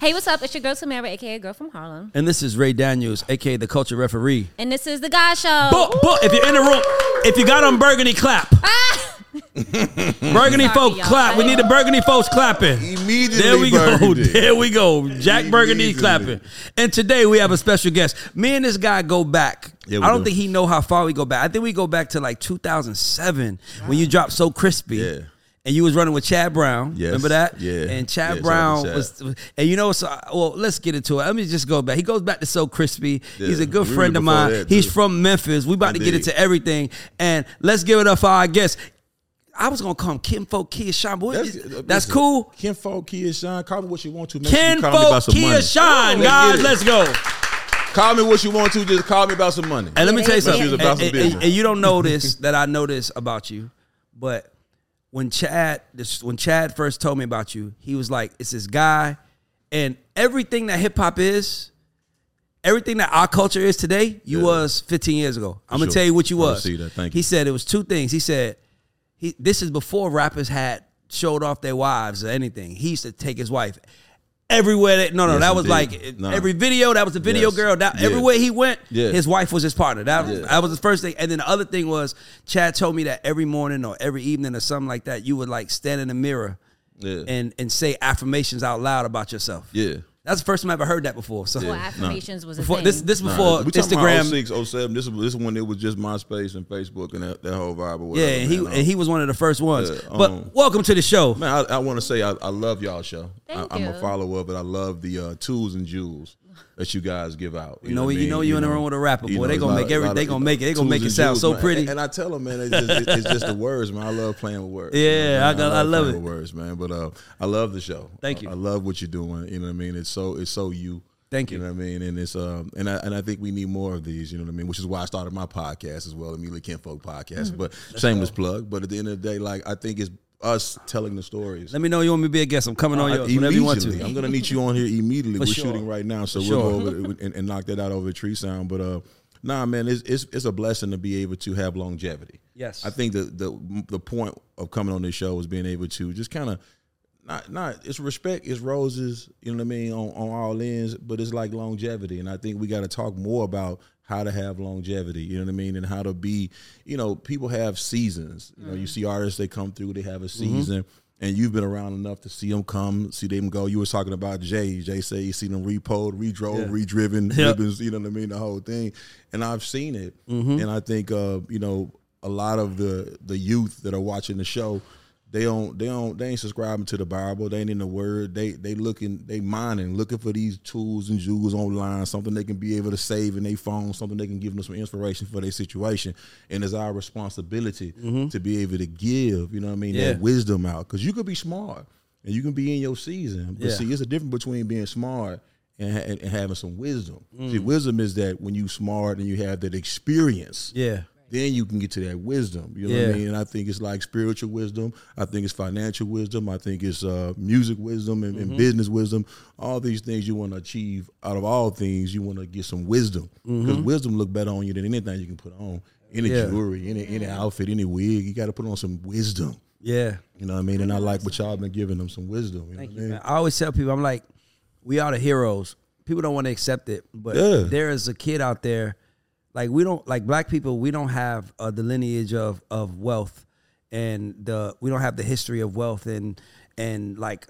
Hey, what's up? It's your girl Samara, aka Girl from Harlem, And this is Ray Daniels, aka the culture referee. and this is the Guy Show. But, but if you're in the room, if you got on burgundy, clap. Ah! burgundy Sorry, folks, y'all. clap. We need the burgundy folks clapping. Immediately There we go. There we go. Jack Burgundy clapping. And today we have a special guest. Me and this guy go back. Yeah, I don't do. think he know how far we go back. I think we go back to like 2007 when you dropped So Crispy. Yeah. And you was running with Chad Brown. Yes. Remember that? Yeah. And Chad shout out to Brown Chad. was, and you know, so well, let's get into it. Let me just go back. He goes back to So Crispy. He's a good We friend of mine. He's from Memphis. We about to get into everything. And let's give it up for our guest. I was gonna call him Kinfolk Kia Shine, but that's, that's listen, cool. Ken Folk, Kia Shine. Call me what you want to. Make sure Ken you call Folk some Kia money. Shine, Let's guys. Let's go. Call me what you want to. Just call me about some money. And let me tell you something. And, about some and- and- and you don't know this that I know this about you, but when Chad this, when Chad first told me about you, he was like, "It's this guy," and everything that hip hop is, everything that our culture is today, you Yeah. was 15 years ago. I'm gonna tell you what you I was. see that. Thank He you. said it was two things. He said he this is before rappers had showed off their wives or anything. He used to take his wife. Everywhere that no no Yes, that was indeed. like Nah. every video that was a video Yes. girl that Yeah. everywhere he went Yeah. his wife was his partner that Yeah. that was the first thing and then the other thing was Chad told me that every morning or every evening or something like that you would like stand in the mirror and and say affirmations out loud about yourself Yeah. That's the first time I ever heard that before so Well, affirmations was a before thing. this this Nah, before we talking Instagram about 06, 07. This, this is when it was just MySpace and Facebook and that, that whole vibe. Or yeah whatever, and he man. and he was one of the first ones Yeah, but um, welcome to the show Man, I, I want to say I, I love y'all show. Thank I, I'm a you. follower of it. I love the uh, tools and jewels that you guys give out. You know, what I you mean? know you in the room with a rapper, boy. They it's gonna make every- lot they of- gonna make it- they gonna make it sound so man. pretty. And, and I tell them, man, it's just, it's just the words, man. I love playing with words. Yeah, I got- I love playing it. With words, man. But uh, I love the show. Thank you. I, I love what you're doing. You know what I mean? It's so it's so you. Thank you. You know what I mean? And it's um and I and I think we need more of these. You know what I mean? Which is why I started my podcast as well, the Immediately Kinfolk podcast. Mm-hmm. But shameless plug. But at the end of the day, like I think it's us telling the stories. let me know you want me to be a guest I'm coming on yours whenever you want to I'm gonna need you on here immediately. For We're sure. shooting right now, so For we'll sure. go over and, and knock that out over tree sound. But uh, nah, man, it's, it's it's a blessing to be able to have longevity. Yes. I think the the the point of coming on this show is being able to just kind of not not it's respect, it's roses, you know what I mean, on, on all ends, but it's like longevity. And I think we got to talk more about how to have longevity, you know what I mean, and how to be, you know, people have seasons. You know, you mm. see artists they come through, they have a mm-hmm. season. And you've been around enough to see them come, see them go. You were talking about Jay. Jay say you see them repoed, redrove, redriven, Yep. ribbons. You know what I mean, the whole thing. And I've seen it, mm-hmm. and I think uh, you know a lot of the the youth that are watching the show, they don't they don't they ain't subscribing to the Bible. They ain't in the Word. They they looking they mining, looking for these tools and jewels online, something they can be able to save in their phone, something they can give them some inspiration for their situation. And it's our responsibility to be able to give, you know what I mean, Yeah. that wisdom out. Because you could be smart and you can be in your season, but Yeah. see, it's a difference between being smart. And, ha- and having some wisdom. See, Mm. wisdom is that when you smart and you have that experience, yeah then you can get to that wisdom. You know what I mean? And I think it's like spiritual wisdom. I think it's financial wisdom. I think it's uh, music wisdom and, Mm-hmm. and business wisdom. All these things you want to achieve out of all things, you want to get some wisdom because wisdom look better on you than anything you can put on. Any Mm-hmm. Yeah. jewelry, any any outfit, any wig, you got to put on some wisdom. yeah You know what I mean? And I like what y'all been giving them some wisdom. You know Thank what you, I mean? man. I always tell people, I'm like, we are the heroes. People don't want to accept it, but Yeah. there is a kid out there like we don't like black people. We don't have uh, the lineage of of wealth, and the we don't have the history of wealth, and and like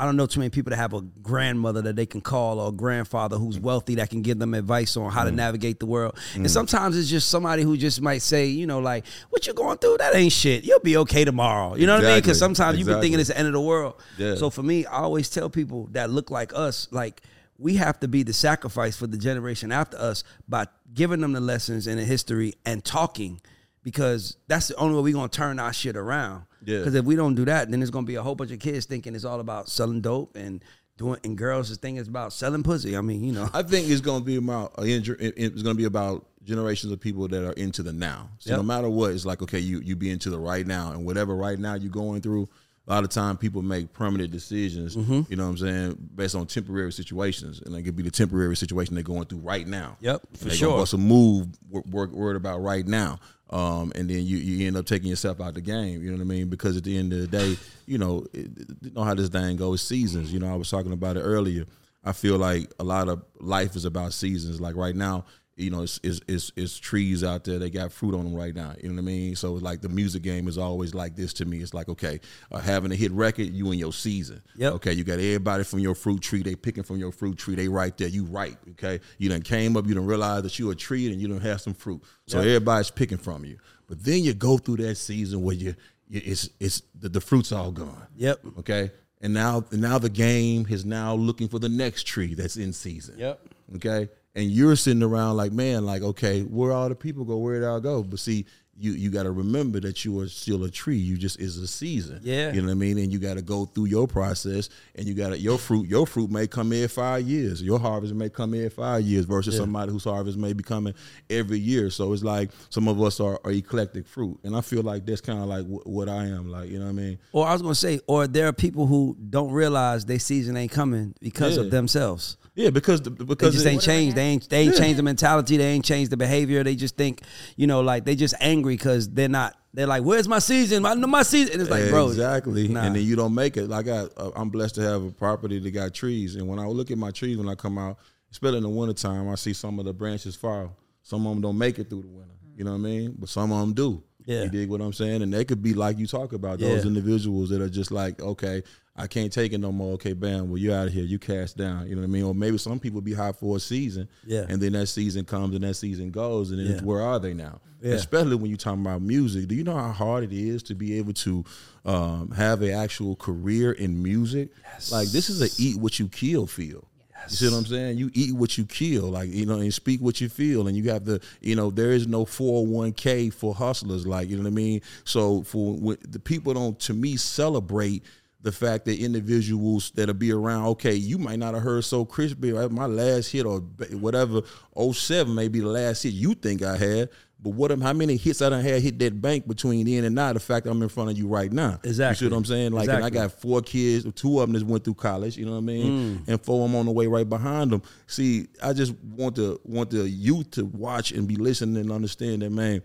I don't know too many people that have a grandmother that they can call or a grandfather who's wealthy that can give them advice on Mm. how to navigate the world. And sometimes it's just somebody who just might say, you know, like, what you going through? That ain't shit. You'll be okay tomorrow. You know what I mean? Because Exactly. sometimes you be thinking it's the end of the world. Yeah. So for me, I always tell people that look like us, like, we have to be the sacrifice for the generation after us by giving them the lessons and the history and talking because that's the only way we're gonna turn our shit around. Yeah. Because if we don't do that, then there's gonna be a whole bunch of kids thinking it's all about selling dope and doing, and girls is thinking it's about selling pussy. I mean, you know. I think it's going to be about uh, it- it's going to be about generations of people that are into the now. So Yep. no matter what, it's like okay, you you be into the right now, and whatever right now you're going through. A lot of time, people make permanent decisions. Mm-hmm. You know what I'm saying, based on temporary situations, and it could be the temporary situation they're going through right now. Yep, for sure. Gonna a move wor- wor- worried about right now. Um, and then you, you end up taking yourself out of the game. You know what I mean? Because at the end of the day, you know, it, it- you know how this thing goes. Seasons. You know, I was talking about it earlier. I feel like a lot of life is about seasons. Like right now, you know, it's it's, it's, it's trees out there. They got fruit on them right now. You know what I mean? So like the music game is always like this to me. It's like okay, uh, having a hit record, you in your season. Yep. Okay, you got everybody from your fruit tree. They picking from your fruit tree. They right there. You right. Okay, you done came up. You done realized that you a tree and you done have some fruit. So everybody's picking from you. But then you go through that season where you, you it's it's the, the fruit's all gone. Yep. Okay. And now now the game is now looking for the next tree that's in season. Yep. Okay. And you're sitting around like, man, like, okay, where all the people go? Where did I go? But see, you you got to remember that you are still a tree. You just is a season. Yeah. You know what I mean? And you got to go through your process, and you got to your fruit. Your fruit may come in five years. Your harvest may come in five years versus somebody whose harvest may be coming every year. So it's like some of us are, are eclectic fruit, and I feel like that's kind of like wh- what I am. Like you know what I mean? Or I was gonna say, or there are people who don't realize their season ain't coming because Yeah. of themselves. Yeah, because the, They because just it- ain't changed. They ain't they ain't changed the mentality. They ain't changed the behavior. They just think, you know, like they just angry because they're not. They're like, "Where's my season? My my season." And it's like, bro, exactly. nah. And then you don't make it. Like I, uh, I'm blessed to have a property that got trees, and when I look at my trees when I come out, especially in the wintertime, I see some of the branches fall. Some of them don't make it through the winter. You know what I mean? But some of them do. Yeah. You dig what I'm saying? And they could be like you talk about those Yeah. individuals that are just like, okay, I can't take it no more. Okay, bam, well you're out of here. You cast down. You know what I mean? Or maybe some people be hot for a season. Yeah. And then that season comes and that season goes, and then it's Yeah. where are they now? Yeah. Especially when you're talking about music. Do you know how hard it is to be able to um, have an actual career in music? Like this is a eat what you kill feel. You see what I'm saying? You eat what you kill, like you know, and speak what you feel, and you have to, you know, there is no 401k for hustlers, like you know what I mean. So for the people don't, to me, celebrate the fact that individuals that'll be around, okay, you might not have heard so crispy. My last hit or whatever, 07 may be the last hit you think I had. But what am how many hits I done had hit that bank between then and now? The fact that I'm in front of you right now. Exactly. You Exactly. see what I'm saying? Like, and I got four kids, two of them just went through college. You know what I mean? Mm. And four of them on the way right behind them. See, I just want the want the youth to watch and be listening and understand that, man.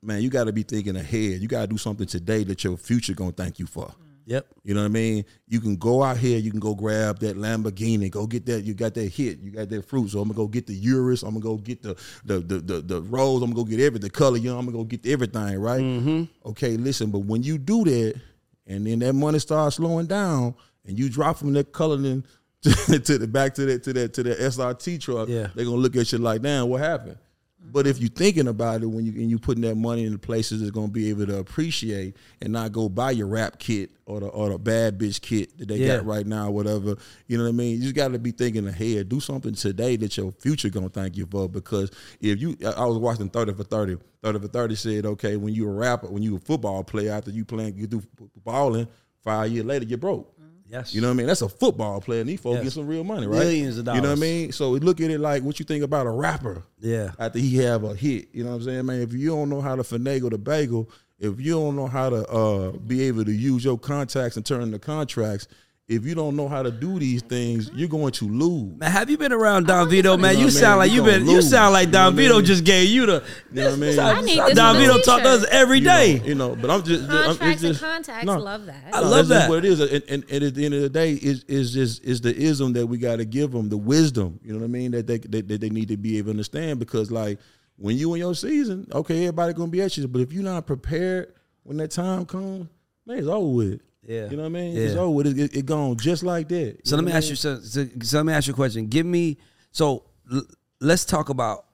Man, you got to be thinking ahead. You got to do something today that your future gonna thank you for. Yep. You know what I mean? You can go out here, you can go grab that Lamborghini, go get that. You got that hit, you got that fruit. So I'm gonna go get the Urus. I'm gonna go get the the the the, the rose. I'm gonna go get every the color. You know, I'm gonna go get everything. Right? Mm-hmm. Okay, listen. But when you do that, and then that money starts slowing down, and you drop from that color then to, to the back to that to that to the SRT truck, Yeah. they're gonna look at you like, damn, what happened? But if you're thinking about it when you and you putting that money in the places that's gonna be able to appreciate and not go buy your rap kit or the or the bad bitch kit that they Yeah. got right now, or whatever. You know what I mean? You just gotta be thinking ahead. Do something today that your future gonna thank you for. Because if you I I was watching 30 for 30. 30 for 30 said, okay, when you a rapper, when you a football player, after you playing you do balling, five years later you're broke. Yes. You know what I mean? That's a football player, and these folks Yes. get some real money, right? Millions of dollars. You know what I mean? So we look at it like what you think about a rapper Yeah. after he have a hit. You know what I'm saying, man? If you don't know how to finagle the bagel, if you don't know how to uh, be able to use your contacts and turn the contracts, if you don't know how to do these things, you're going to lose. Man, have you been around Don Vito, man? know You what I sound mean? like You you been. gonna You sound like You know Don Vito mean? just gave you the. You know what I mean? I need this Don Vito talk to us t-shirt. You know. You know, but I'm just I'm, Contracts it's just, and contacts, no. love that. I No, love that's that. just what it is. And, and, and at the end of the day, is is just is the ism that we got to give them, the wisdom. You know what I mean? That they that, that they need to be able to understand because like when you in your season, okay, everybody gonna be at you. But if you're not prepared when that time comes, man, it's over with. Yeah. You know what I mean? Yeah. It's over. It, it, it gone just like that. So let me ask you. So, so, so let me ask you a question. Give me. So l- let's talk about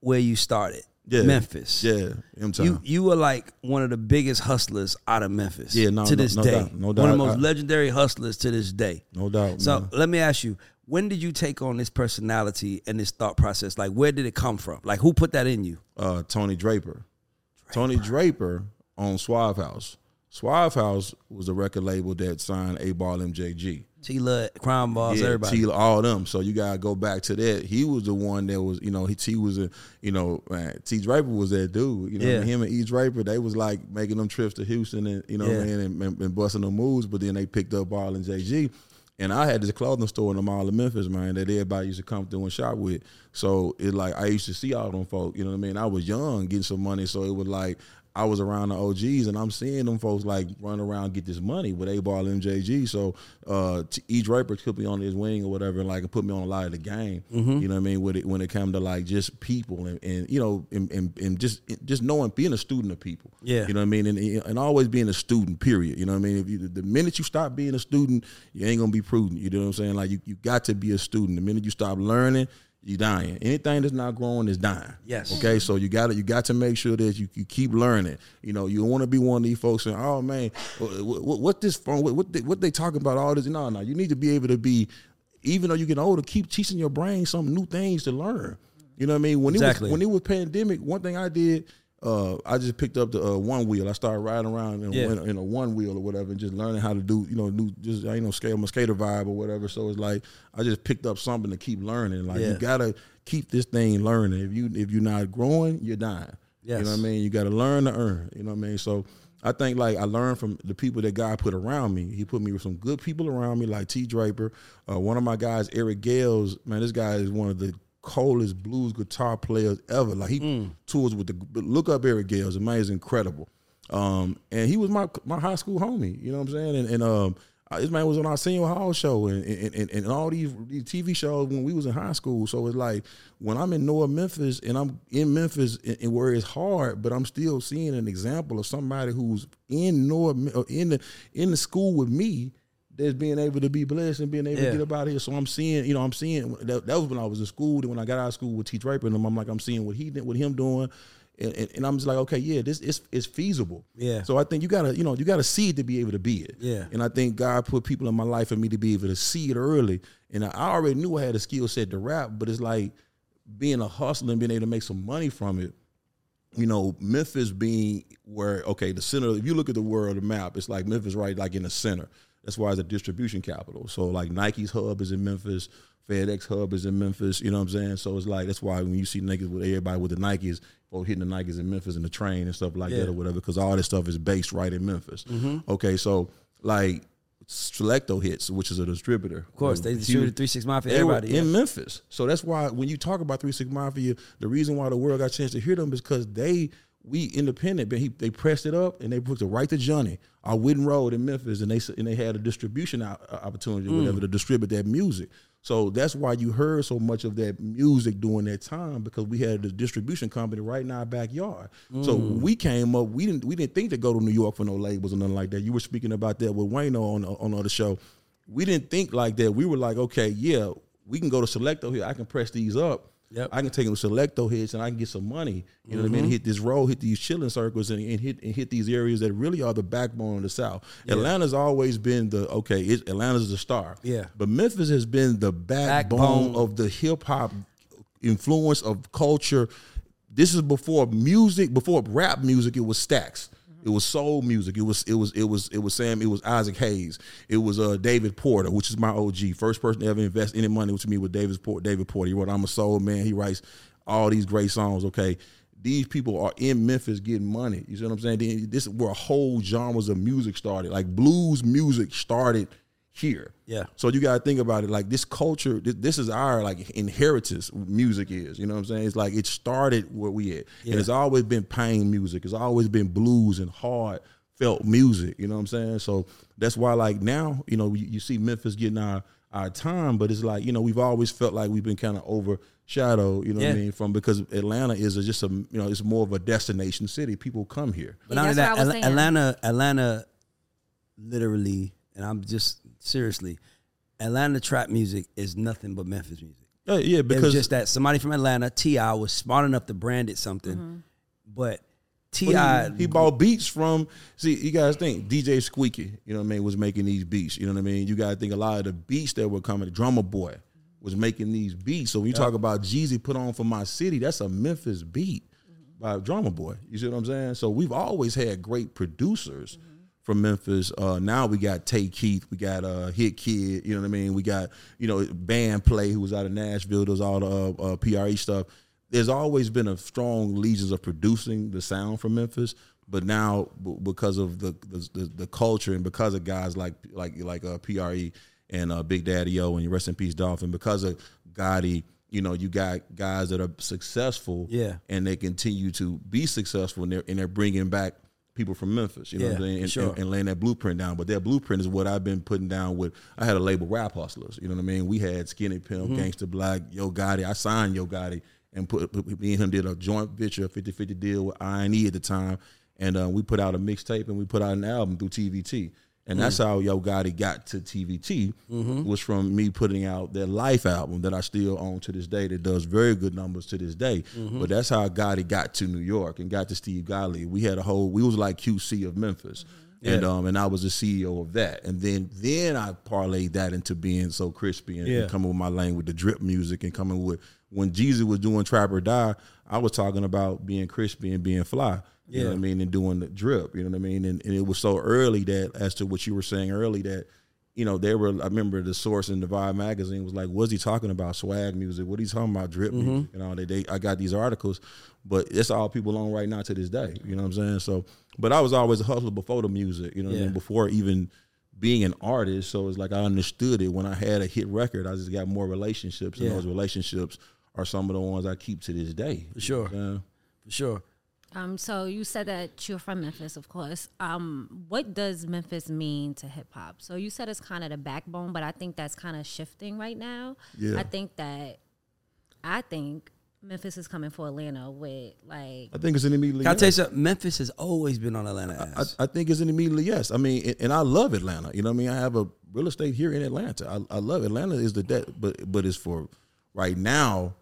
where you started. Yeah. Memphis. Yeah. M Town. You you were like one of the biggest hustlers out of Memphis. Yeah, no, to no- this no day, doubt, no doubt. One of the most I- legendary hustlers to this day. No doubt, So man. let me ask you, when did you take on this personality and this thought process? Like, where did it come from? Like, who put that in you? uh, Tony Draper. Tony Draper on Suave House. Suave House was a record label that signed 8Ball MJG. Tela, Crime Boss, yeah, everybody. T, all them. So you gotta go back to that. He was the one that was, you know, he T was a, you know, man, T Draper was that dude. You know, Yeah. him and E Draper, they was like making them trips to Houston and you know, what I Yeah. mean, and, and, and busting them moves. But then they picked up Ball and JG. And I had this clothing store in the mall of Memphis, man, that everybody used to come through and shop with. So it like I used to see all them folk, you know what I mean? I was young, getting some money, so it was like I was around the OGs and I'm seeing them folks like run around get this money with 8Ball MJG. So uh E Draper took me on his wing or whatever and like put me on a lot of the game. Mm-hmm. You know what I mean? When it when it came to like just people and, and you know and, and, and just just knowing being a student of people. Yeah. You know what I mean? And, and always being a student, period. You know what I mean? If you the minute you stop being a student, you ain't gonna be prudent. You know what I'm saying? Like you, you got to be a student. The minute you stop learning, you dying. Anything that's not growing is dying. Yes. Okay. So you got to you got to make sure that you, you keep learning. You know, you want to be one of these folks saying, "Oh man, what, what, what this phone? What what they, what they talking about? All this? No, no. You need to be able to be, even though you get older, keep teaching your brain some new things to learn. You know what I mean? When Exactly. it was when it was pandemic, one thing I did. Uh, I just picked up the uh, one wheel. I started riding around in, Yeah. in, in a one wheel or whatever, and just learning how to do, you know, new just I know, skate, I'm a skater vibe or whatever. So it's like I just picked up something to keep learning. Like Yeah. you gotta keep this thing learning. If you if you're not growing, you're dying. Yes. You know what I mean? You gotta learn to earn. You know what I mean? So I think like I learned from the people that God put around me. He put me with some good people around me, like T Draper. Uh, one of my guys, Eric Gales, man, this guy is one of the coldest blues guitar players ever. Like he tours with the look up Eric Gales, the man is incredible. Um, and he was my my high school homie. You know what I'm saying? And, and um, this man was on our senior hall show and and, and, and all these, these TV shows when we was in high school. So it's like when I'm in North Memphis and I'm in Memphis and, and where it's hard, but I'm still seeing an example of somebody who's in North in the in the school with me. That's being able to be blessed and being able Yeah. to get up out here. So I'm seeing, you know, I'm seeing that, that was when I was in school. Then when I got out of school with T Draper and them, I'm like, I'm seeing what he did, what him doing, and, and, and I'm just like, okay, yeah, this is it's feasible. Yeah. So I think you gotta, you know, you gotta see it to be able to be it. Yeah. And I think God put people in my life for me to be able to see it early. And I already knew I had a skill set to rap, but it's like being a hustler and being able to make some money from it. You know, Memphis being where okay, the center. If you look at the world, the map, it's like Memphis right like in the center. That's why it's a distribution capital. So like Nike's hub is in Memphis, FedEx hub is in Memphis. You know what I'm saying? So it's like that's why when you see niggas with everybody with the Nikes, or hitting the Nikes in Memphis and the train and stuff like Yeah. that or whatever, because all this stuff is based right in Memphis. Mm-hmm. Okay, so like Select-O hits, which is a distributor. Of course, they distributed 3 6 Mafia, everybody. in yeah. Memphis. So that's why when you talk about Three Six Mafia, the reason why the world got a chance to hear them is because they we independent, but he, they pressed it up and they put it right to Johnny, our Wooden Road in Memphis, and they and they had a distribution opportunity, Mm. whatever, to distribute that music. So that's why you heard so much of that music during that time because we had the distribution company right in our backyard. So Mm. we came up, we didn't we didn't think to go to New York for no labels or nothing like that. You were speaking about that with Wayno on on the other show. We didn't think like that. We were like, okay, yeah, we can go to Select-O-Hits here. I can press these up. Yep. I can take them Select-O hits and I can get some money. You know what I Mm-hmm. mean? Hit this road, hit these chitlin circuits, and, and hit and hit these areas that really are the backbone of the South. Atlanta's always been the okay. It, Atlanta's the star. Yeah. but Memphis has been the backbone, Backbone. of the hip hop influence of culture. This is before music, before rap music. It was Stax. It was soul music. It was it was it was it was Sam. It was Isaac Hayes. It was uh, David Porter, which is my OG. First person to ever invest any money with me with David Porter. David Porter. He wrote "I'm a Soul Man." He writes all these great songs. Okay, these people are in Memphis getting money. You see what I'm saying? This is where whole genres of music started. Like blues music started here. Yeah. So you got to think about it like this culture. This, this is our like inheritance. Music is. You know what I'm saying? It's like it started where we at, Yeah. and it's always been pain music. It's always been blues and hard felt music. You know what I'm saying? So that's why, like now, you know, you, you see Memphis getting our our time, but it's like you know we've always felt like we've been kind of overshadowed. You know what I mean? From because Atlanta is a, just a you know it's more of a destination city. People come here. But Yeah, not only that's that, what I was Atla- saying. Atlanta, Atlanta, literally, and I'm just seriously, Atlanta trap music is nothing but Memphis music. Yeah, yeah, It was because just that somebody from Atlanta, T.I., was smart enough to brand it something, Mm-hmm. but T.I., Well, he, he bought beats from. See, you guys think DJ Squeaky, you know what I mean, was making these beats. You know what I mean. You gotta think a lot of the beats that were coming. Drumma Boy was making these beats. So when you talk about Jeezy put on for my city, that's a Memphis beat by Drumma Boy. You see what I'm saying? So we've always had great producers from Memphis. Uh, now we got Tay Keith, we got uh, Hitkidd. You know what I mean? We got you know Bandplay, who was out of Nashville, does all the uh, uh, PRE stuff there's always been a strong legions of producing the sound from Memphis, but now b- because of the the, the the culture and because of guys like like like uh, PRE and uh, Big Daddy O and rest in peace Dolphin, because of Gotti, you know, you got guys that are successful, Yeah. and they continue to be successful, and they're and they're bringing back people from Memphis, you know what I'm saying, and, sure. and, and laying that blueprint down. But that blueprint is what I've been putting down with. I had a label, Rap Hustlers. You know what I mean? We had Skinny Pimp, Mm-hmm. Gangsta Blac, Yo Gotti. I signed Yo Gotti and put, put me and him did a joint venture, 50-50 deal with INE at the time, and uh, we put out a mixtape and we put out an album through TVT. And that's Mm. how Yo Gotti got to TVT Mm-hmm. was from me putting out that Life album that I still own to this day that does very good numbers to this day. Mm-hmm. But that's how Gotti got to New York and got to Steve Gottlieb. We had a whole we was like QC of Memphis. And um and I was the CEO of that. And then then I parlayed that into being so crispy and, and coming with my lane with the drip music and coming with when Jeezy was doing Trap or Die, I was talking about being crispy and being fly. You know Yeah. what I mean? And doing the drip. You know what I mean? And, and it was so early that as to what you were saying early that, you know, they were I remember the source in the Vibe magazine was like, what's he talking about? Swag music. What he talking about? Drip Mm-hmm. music. You know, they, they I got these articles, but it's all people on right now to this day. You know what I'm saying? So but I was always a hustler before the music, you know what I mean? Before even being an artist. So it's like I understood it when I had a hit record. I just got more relationships, and Yeah. those relationships are some of the ones I keep to this day. For sure. Yeah. for sure. Um, so you said that you're from Memphis, of course. Um, what does Memphis mean to hip hop? So you said it's kind of the backbone, but I think that's kind of shifting right now. Yeah. I think that I think Memphis is coming for Atlanta with like I think it's an immediately. Can I yes. tell you something? Memphis has always been on Atlanta I, ass. I think it's an immediately yes. I mean, and- and I love Atlanta. You know what I mean? I have a real estate here in Atlanta. I, I love Atlanta is the debt, but but it's for right now.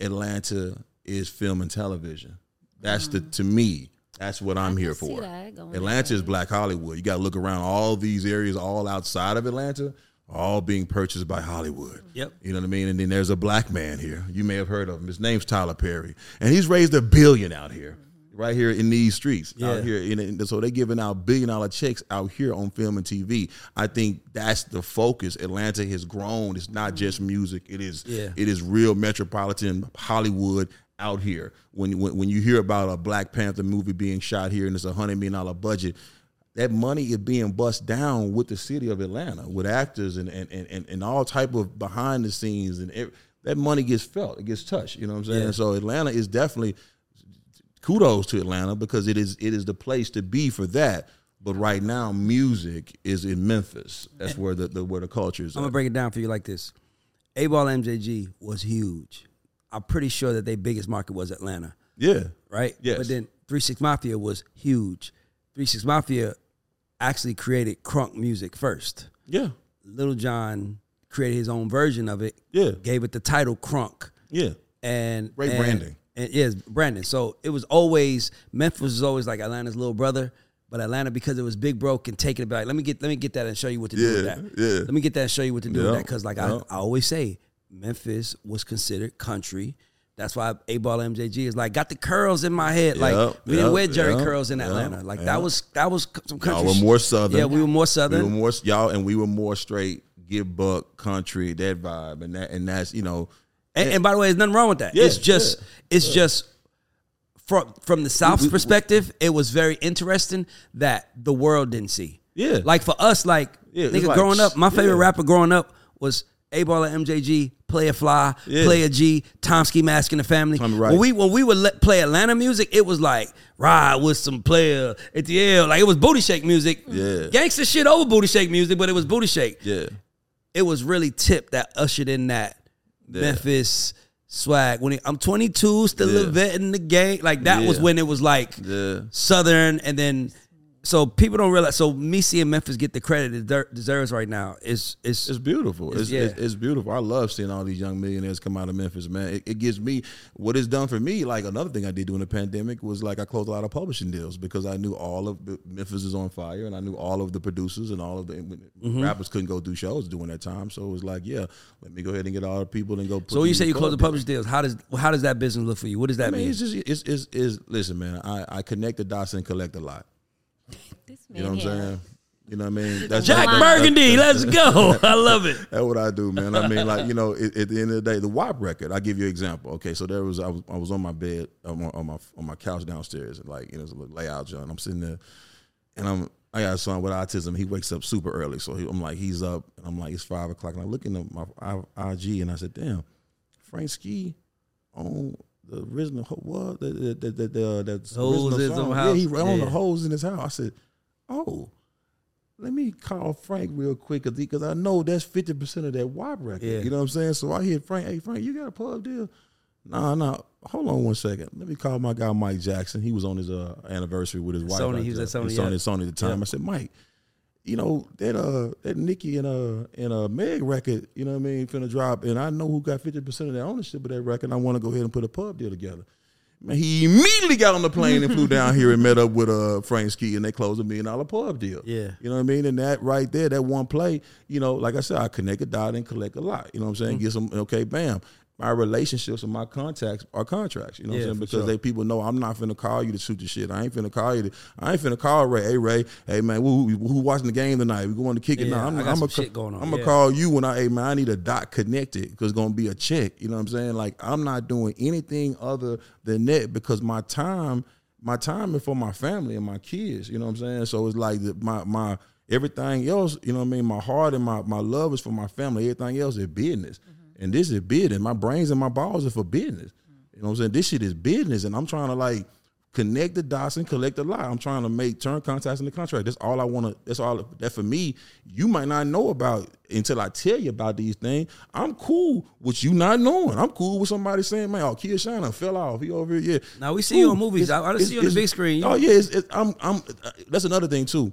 Atlanta is film and television. That's the to me. That's what I'm here for. that Atlanta is Black Hollywood. You got to look around all these areas, all outside of Atlanta, all being purchased by Hollywood. Yep. You know what I mean? And then there's a black man here. You may have heard of him. His name's Tyler Perry, and he's raised a billion out here, right here in these streets, Yeah. out here. In, in- so they're giving out billion dollar checks out here on film and TV. I think that's the focus. Atlanta has grown. It's not just music. It is. Yeah. It is real metropolitan Hollywood out here. When, when when you hear about a Black Panther movie being shot here and it's a hundred million dollar budget, that money is being bust down with the city of Atlanta, with actors and and and, and, all type of behind the scenes and ev- that money gets felt, it gets touched. You know what I'm saying? Yeah. So Atlanta is definitely kudos to Atlanta because it is it is the place to be for that. But right now, music is in Memphis. That's where the, the where the culture is. I'm gonna at. break it down for you like this. 8Ball MJG was huge. I'm pretty sure that their biggest market was Atlanta, yeah, right? Yes. But then Three Six Mafia was huge. Three Six Mafia actually created crunk music first. yeah, Lil Jon created his own version of it. Yeah. Gave it the title Crunk. yeah. and Great and- branding. And yes, branding. So it was always Memphis was always like Atlanta's little brother, but Atlanta because it was big bro can take it back. Let me get let me get that and show you what to do with that. yeah. Let me get that and show you what to do with that because like yeah. I, I always say, Memphis was considered country. That's why 8Ball MJG is like got the curls in my head. Like Yep, we didn't wear Jerry yep, curls in yep, Atlanta. Like yep. that was that was some country. Y'all were more southern. Yeah, we were more southern. We were more y'all, and we were more straight. Give buck country that vibe, and that and that's you know. And, and by the way, there's nothing wrong with that. Yeah, it's just it's just from from the South's We- we- perspective, it was very interesting that the world didn't see. Yeah. Like for us, like Yeah, nigga like, growing up, my favorite yeah. rapper growing up was 8Ball and MJG, Playa Fly, Yeah. Playa G, Tomsky Mask and the Family. When we when we would let, play Atlanta music, it was like ride with some player at the L. Like it was booty shake music. Yeah. Gangsta shit over booty shake music, but it was booty shake. Yeah. It was really Tip that ushered in that Yeah. Memphis swag. When he, I'm 22, still a Yeah. vet in the game. Like that was when it was like Yeah. Southern, and then so people don't realize. So me seeing Memphis get the credit it deserves right now is is It's beautiful. It's, yeah. it's, it's beautiful. I love seeing all these young millionaires come out of Memphis, man. It, it gives me what it's done for me. Like another thing I did during the pandemic was like I closed a lot of publishing deals because I knew all of Memphis is on fire, and I knew all of the producers and all of the Mm-hmm. rappers couldn't go do shows during that time. So it was like, yeah, let me go ahead and get all the people and go. Put So when you say you close the publishing deals, how does how does that business look for you? What does that I mean, mean? it's just it's, it's, it's listen, man. I, I connect the dots and collect a lot. This You know what I'm saying? You know what I mean? That's Jack Line. Burgundy, let's go. I love it. That's what I do, man. I mean, like you know, at, at the end of the day, the WAP record. I give you an example. Okay, so there was I was I was on my bed on my on my, on my couch downstairs, and like you know, it's a little layout, John. I'm sitting there, and I'm I got a son with autism. He wakes up super early, so he, I'm like, he's up, and I'm like, it's five o'clock, and I look into my IG, and I said, damn, Frank Ski on the original what the the the, the, the, the Hoes original in some song. house? Yeah, he on the hose in his house. I said, oh let me call Frank real quick because I know that's 50% of that WAP record. Yeah. You know what I'm saying? So I hit Frank, hey, Frank, you got a pub deal? Nah, nah. Hold on one second. Let me call my guy Mike Jackson. He was on his uh, anniversary with his wife. Sony, he was there. at Sony, Sony, yeah. Sony at the time. Yeah. I said, Mike, you know, that uh that Nicki and uh and uh Meg record, you know what I mean, finna drop, and I know who got 50% of that ownership of that record. I want to go ahead and put a pub deal together. He immediately got on the plane and flew down here and met up with uh Frank Ski and they closed a million dollar pub deal. Yeah. You know what I mean? And that right there, that one play, you know, like I said, I connect a dot and collect a lot. You know what I'm saying? Mm-hmm. Get some okay, bam. My relationships and my contacts are contracts. You know what I'm saying? Because sure. they people know I'm not finna call you to shoot the shit. I ain't finna call you to I ain't finna call Ray. Hey Ray, hey man, who, who, who watching the game tonight? We going to kick it Yeah, now. I'm, I got I'm some a, shit going on. I'm gonna Yeah. call you when I hey man, I need a dot connected because it's gonna be a check. You know what I'm saying? Like I'm not doing anything other than that because my time, my time is for my family and my kids. You know what I'm saying? So it's like the, my my everything else. You know what I mean? My heart and my my love is for my family. Everything else is business, mm-hmm. And this is business. My brains and my balls are for business. You know what I'm saying? This shit is business, and I'm trying to like connect the dots and collect the lot. I'm trying to make turn contacts in the contract. That's all I want to. That's all. That for me, you might not know about until I tell you about these things. I'm cool with you not knowing. I'm cool with somebody saying, "Man, oh, Kia Shine fell off. He over here." Yeah. Now, we see you on movies. I- I It's- see you on the big screen. Oh yeah, it's, it's, I'm. I'm. uh, That's another thing too.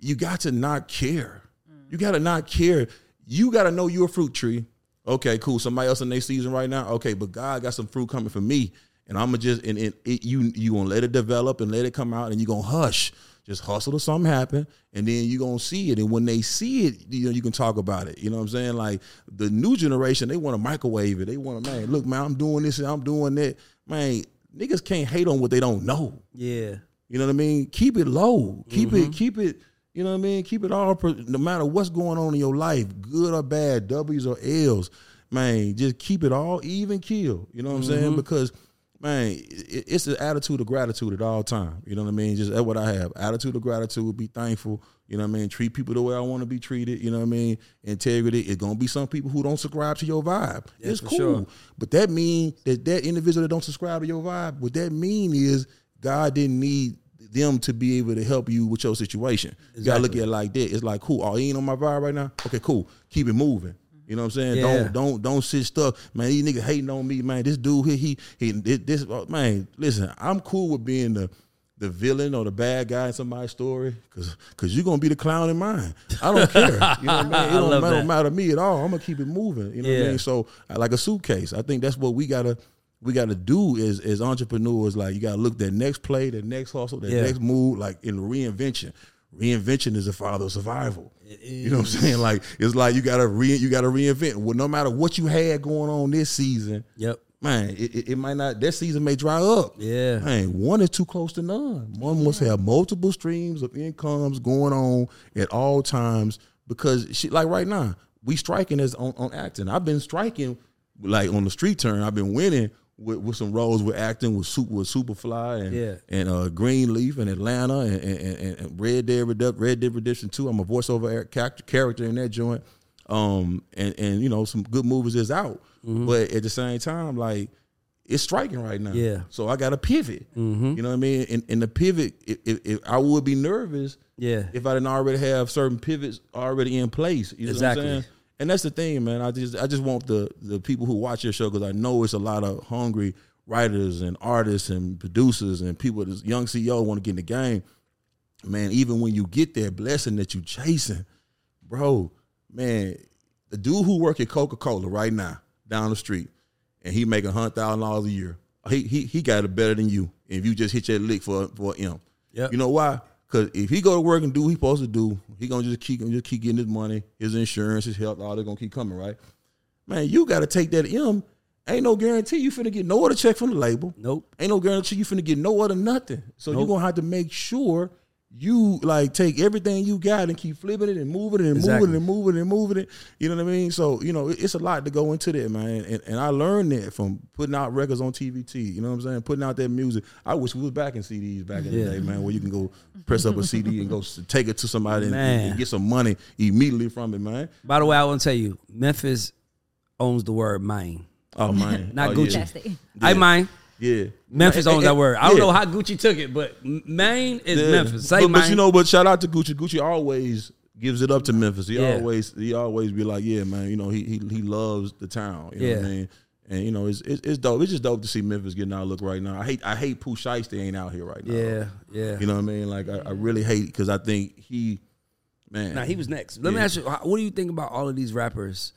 You got to not care. You got to not care. You got to know you're a fruit tree. Okay, cool. Somebody else in their season right now. Okay, but God got some fruit coming for me, and I'm gonna just and, and it, you you gonna let it develop and let it come out, and you gonna hush. Just hustle till something happen, and then you gonna see it. And when they see it, you know you can talk about it. You know what I'm saying? Like the new generation, they want to microwave it. They want to man, look, man, I'm doing this and I'm doing that. Man, niggas can't hate on what they don't know. Yeah. You know what I mean? Keep it low. Keep Mm-hmm. it. Keep it. You know what I mean? Keep it all. No matter what's going on in your life, good or bad, W's or L's, man, just keep it all even kill. You know what I'm Mm-hmm. saying? Because man, it, it's the attitude of gratitude at all time. You know what I mean? Just that's what I have. Attitude of gratitude. Be thankful. You know what I mean? Treat people the way I want to be treated. You know what I mean? Integrity. It's gonna be some people who don't subscribe to your vibe. Yeah, it's cool. sure. But that means that that individual that don't subscribe to your vibe, what that mean is God didn't need them to be able to help you with your situation. You gotta look at it like that. It's like, cool. Oh, he ain't on my vibe right now. Okay, cool. Keep it moving. You know what I'm saying? Yeah. Don't don't don't sit stuck, man. These niggas hating on me, man. This dude here, he he this, this oh, man. Listen, I'm cool with being the the villain or the bad guy in somebody's story, cause cause you're gonna be the clown in mine. I don't care. You know what I mean? It don't, matter, matter to me at all. I'm gonna keep it moving. You know what I mean? So like a suitcase. I think that's what we gotta we gotta do is as entrepreneurs. Like you gotta look that next play, that next hustle, that Yeah. next move, like in reinvention. Reinvention is the father of survival. You know what I'm saying? Like it's like you gotta re you gotta reinvent. Well, no matter what you had going on this season, Yep. man, it, it, it might not. That season may dry up. Yeah. man, one is too close to none. One must have multiple streams of incomes going on at all times because she like right now we striking as on, on acting. I've been striking like on the street turn. I've been winning with, with some roles with acting with super with Superfly and Yeah. and uh, Greenleaf in Atlanta and, and, and, and Red Dead Redemption, Red Dead Redemption Two. I'm a voiceover character character in that joint. Um, and and you know some good movies is out, but at the same time, like it's striking right now. Yeah. So I got to pivot. You know what I mean? And, and the pivot, if, if, if I would be nervous, Yeah. if I didn't already have certain pivots already in place. You know Exactly. What I'm saying? And that's the thing, man. I just I just want the the people who watch your show because I know it's a lot of hungry writers and artists and producers and people. This young CEO want to get in the game. Man, even when you get that blessing that you chasing, bro, man, the dude who work at Coca Cola right now down the street, and he make a hundred thousand dollars a year. He he he got it better than you. If you just hit your lick for for M. Yep. You know why? Because if he go to work and do what he supposed to do, he gonna just keep just keep getting his money, his insurance, his health, all they gonna keep coming, right? Man, you got to take that M. Ain't no guarantee you finna get no other check from the label. Nope. Ain't no guarantee you finna get no other nothing. So you're gonna have to make sure you like take everything you got and keep flipping it and moving it and Exactly. moving it and moving it and moving it. You know what I mean? So you know it's a lot to go into that, man. And, and I learned that from putting out records on TVT. You know what I'm saying? Putting out that music. I wish we was back in CDs back in Yeah. the day, man, where you can go press up a CD and go take it to somebody and, and get some money immediately from it, man. By the way, I want to tell you, Memphis owns the word mine. Oh mine, Not Oh, Gucci. Yeah. I mine. Yeah. Memphis owns that word. I don't yeah. know how Gucci took it, but Maine is Yeah. Memphis. Say but, but you know, but shout out to Gucci. Gucci always gives it up to Memphis. He Yeah. always he always be like, yeah, man. You know, he he he loves the town. You know what I Yeah. mean? And you know, it's, it's it's dope. It's just dope to see Memphis getting our look right now. I hate I hate Pooh Shiesty ain't out here right now. yeah, yeah. You know what I mean? Like I, I really hate because I think he, man. Now he was next. Let me ask you, what do you think about all of these rappers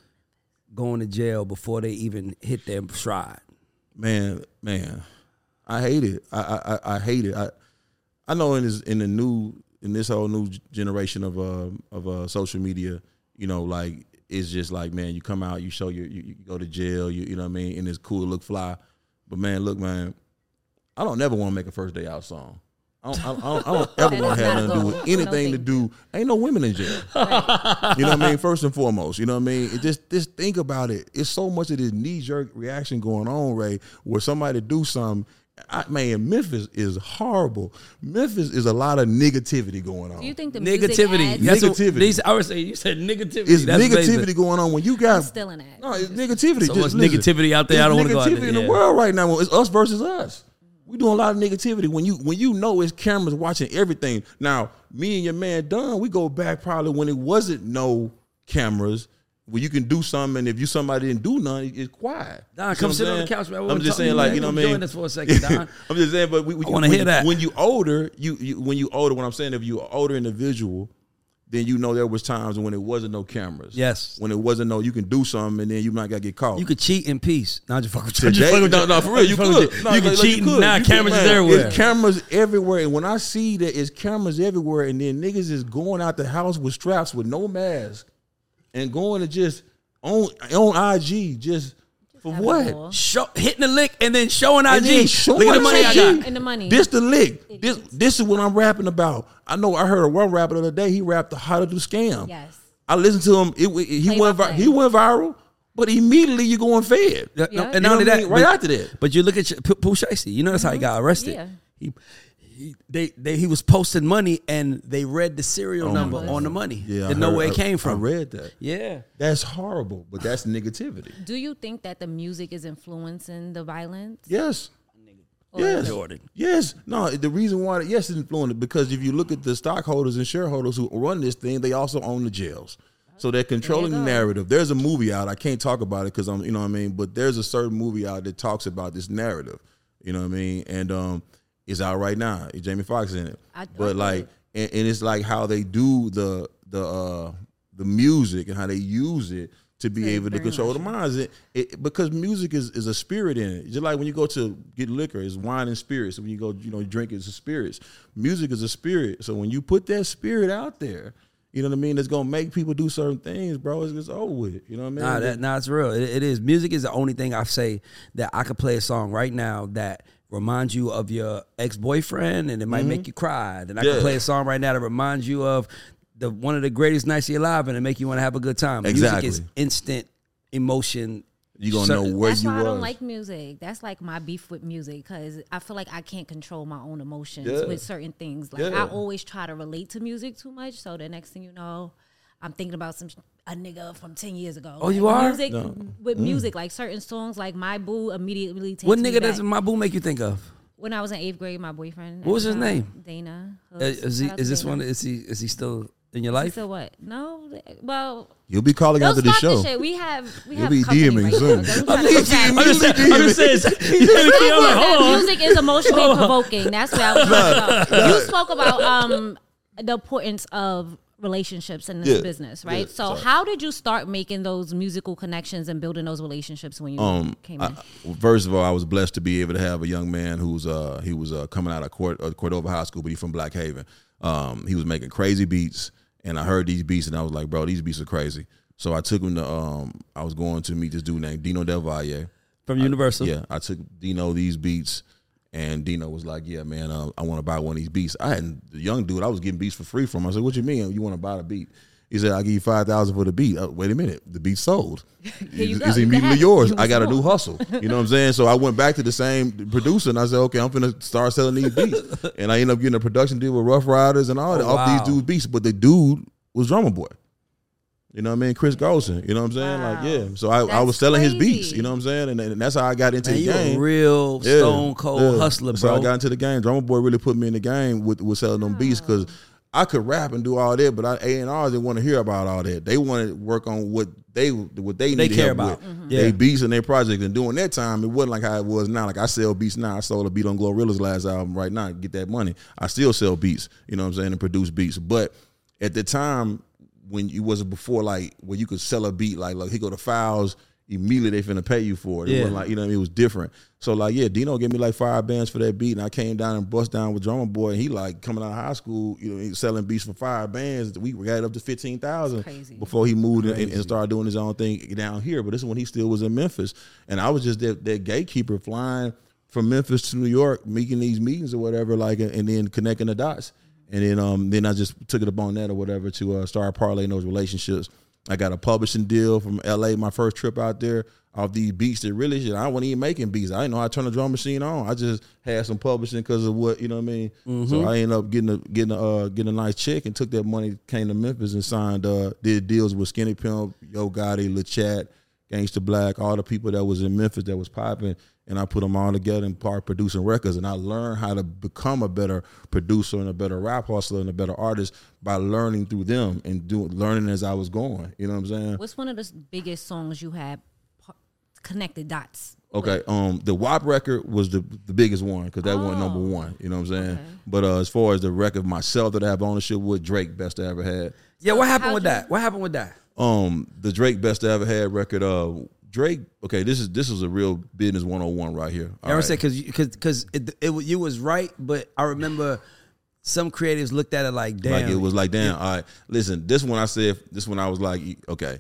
going to jail before they even hit their stride? Man, man, I hate it. I I, I- hate it. I I know in this in the new in this whole new generation of uh of uh social media, you know, like it's just like man, you come out, you show your you, you go to jail, you you know what I mean, and it's cool look fly. But man, look, man, I don't never want to make a first day out song. I don't, I don't, I don't, ever want to have nothing to do with anything to do. Ain't no women in jail. You know what I mean? First and foremost, you know what I mean? It just just think about it. It's so much of this knee jerk reaction going on, Ray, where somebody do something. I, man, Memphis is horrible. Memphis is a lot of negativity going on. Do you think the music Negativity. adds- That's what- Negativity. these- I would say you said negativity. it's That's negativity basic. going on when you got still in that. No, it's negativity. So Just much listen. negativity out there, It's I don't wanna go out negativity there, in the yeah. world right now. It's us versus us. We doing a lot of negativity when you when you know it's cameras watching everything. Now, me and your man Don, we go back probably when it wasn't no cameras. Where you can do something, and if you somebody didn't do none, it's quiet. Don, You come sit on the couch, man. I'm just saying, like you know what I mean. us for a second, Don. I'm just saying, but we, we, wanna when hear you- that. When you older, you, you when you older. What I'm saying, if you an older individual, then you know there was times when it wasn't no cameras. Yes. When it wasn't no, you can do something, and then you might got get caught. You could cheat in peace. Not just fuck with you. Today, Just fuck with no, no, for real, you Just fuck with could. you. No, You can like, cheat you could. now. You Cameras could, is everywhere. It's cameras everywhere, and when I see that it's cameras everywhere, and then niggas is going out the house with straps with no mask, and going to just on on IG just for Have what? Show, hitting the lick and then showing IG. And then showing Look at the money I got. And the money. This the lick. This this is what I'm rapping about. I know. I heard a one rapper the other day. He rapped the how to do scam. Yes. I listened to him. It, he Play went vi- he went viral, but immediately you going fed. Yeah, no, and You not only that, mean? Right but- after that. But you look at your- P- Pooh Shiesty. You know that's how he mm-hmm. got arrested. Yeah. He, he, they, they, he was posting money and they read the serial Oh number on the money. Yeah, I Didn't know where it came from. I read that. Yeah. That's horrible, but that's negativity. Do you think that the music is influencing the violence? Yes. Or Yes. Jordan. Yes. No, the reason why, yes, it's influenced because if you look at the stockholders and shareholders who run this thing, they also own the jails. So they're controlling the narrative. There's a movie out. I can't talk about it because I'm, you know what I mean. But there's a certain movie out that talks about this narrative. You know what I mean? And um, it's out right now. Jamie Foxx in it. I- I but know like, it. and, and it's like how they do the the uh the music and how they use it to be Very able to control the minds. It, it because music is, is a spirit in it. Just like when you go to get liquor, it's wine and spirits. When you go, you know, drink it's a spirits. Music is a spirit. So when you put that spirit out there, you know what I mean. It's gonna make people do certain things, bro. It's, it's over with. You know what I mean? Nah, that, nah, it's real. It, it is. Music is the only thing I say that I could play a song right now that reminds you of your ex boyfriend and it might make you cry. Then I Mm-hmm. Yeah. can play a song right now that reminds you of the one of the greatest nights of your life and it make you want to have a good time. Music Exactly. is instant emotion. you gonna certain- know where That's you why I don't like music. That's like my beef with music because I feel like I can't control my own emotions Yeah. with certain things. Like Yeah. I always try to relate to music too much, so the next thing you know, I'm thinking about some a nigga from ten years ago. Oh, Like, you are? music with music like certain songs like my boo immediately takes What me nigga back. does my boo make you think of? when I was in eighth grade, my boyfriend. What was his name? Dana. Uh, is he? Shout out to Is this Dana. one? Is he? Is he still in your life? said what? No, well, You'll be calling don't after the show. this shit. We have we You'll have be DMing right soon. now. I'm just- attack I'm just- I'm just saying. Like, hold on. Music is emotionally provoking. That's what I was talking about. You spoke about um the importance of relationships in this Yeah, business, right? yeah, so sorry. how did you start making those musical connections and building those relationships when you Um, came I, in? first of all, I was blessed to be able to have a young man who's uh he was uh coming out of Cord- uh, Cordova High School, but he's from Black Haven. Um, he was making crazy beats, and I heard these beats, and I was like, bro, these beats are crazy. So I took him to um I was going to meet this dude named Dino Delvaille. From Universal. Yeah, I took Dino these beats, and Dino was like, "Yeah, man, uh, I want to buy one of these beats." I hadn't the young dude. I was getting beats for free from. him. I said, "What you mean? You want to buy the beat?" He said, "I'll give you five thousand for the beat." Uh, wait a minute, the beat sold. you it's, go. it's You immediately yours. I got a new hustle. You know what I'm saying? So I went back to the same producer and I said, "Okay, I'm gonna start selling these beats." and I ended up getting a production deal with Ruff Ryders and all that Oh, off wow. these dudes' beats. But the dude was Drumma Boy. You know what I mean? Chris Gholson. You know what I'm saying? Wow. Like, yeah. So I, I was selling his beats. You know what I'm saying? And, and that's how I got into Man, the you game. a real Yeah, stone cold yeah. hustler, So I got into the game. Drumma Boy really put me in the game with, with selling them beats because I could rap and do all that, but I A and R's didn't want to hear about all that. They wanted to work on what they what they, They need care help about. with. Mhm. Yeah. They beats and their project. And during that time, it wasn't like how it was now. Like I sell beats now. I sold a beat on GloRilla's last album right now. Get that money. I still sell beats. You know what I'm saying? And produce beats. But at the time when you wasn't before like where you could sell a beat like like he go to files immediately they finna pay you for it. It Yeah. wasn't like you know what I mean? it was different. So like yeah, Dino gave me like five bands for that beat, and I came down and bust down with Drumma Boy. And he like coming out of high school, you know, he selling beats for five bands. We got it up to fifteen thousand before he moved and, and started doing his own thing down here. But this is when he still was in Memphis, and I was just that, that gatekeeper flying from Memphis to New York, making these meetings or whatever, like, and then connecting the dots. And then um then I just took it upon that or whatever to uh, start parlaying those relationships. I got a publishing deal from LA, my first trip out there off these beats that really shit. I wasn't even making beats. I didn't know how to turn the drum machine on. I just had some publishing because of what, you know what I mean? So I ended up getting a getting a uh, getting a nice check and took that money, came to Memphis and signed uh did deals with Skinny Pimp, Yo Gotti, La Chat, Gangsta Blac, all the people that was in Memphis that was popping, and I put them all together and part producing records. And I learned how to become a better producer and a better rap hustler and a better artist by learning through them and doing learning as I was going. You know what I'm saying? What's one of the biggest songs you had connected dots? Okay, um, the WAP record was the the biggest one because that went number one. You know what I'm saying? Okay. But uh, as far as the record myself that I have ownership with, Drake best I ever had. yeah, what happened how'd with you- that? What happened with that? Um, the Drake best I ever had record. Uh, Drake. Okay, this is this is a real business 101 right here. All I right. say because because because it, it wa- you was right, but I remember some creatives looked at it like damn, Like it was like, damn. All right, listen. This one I said. This one I was like, okay,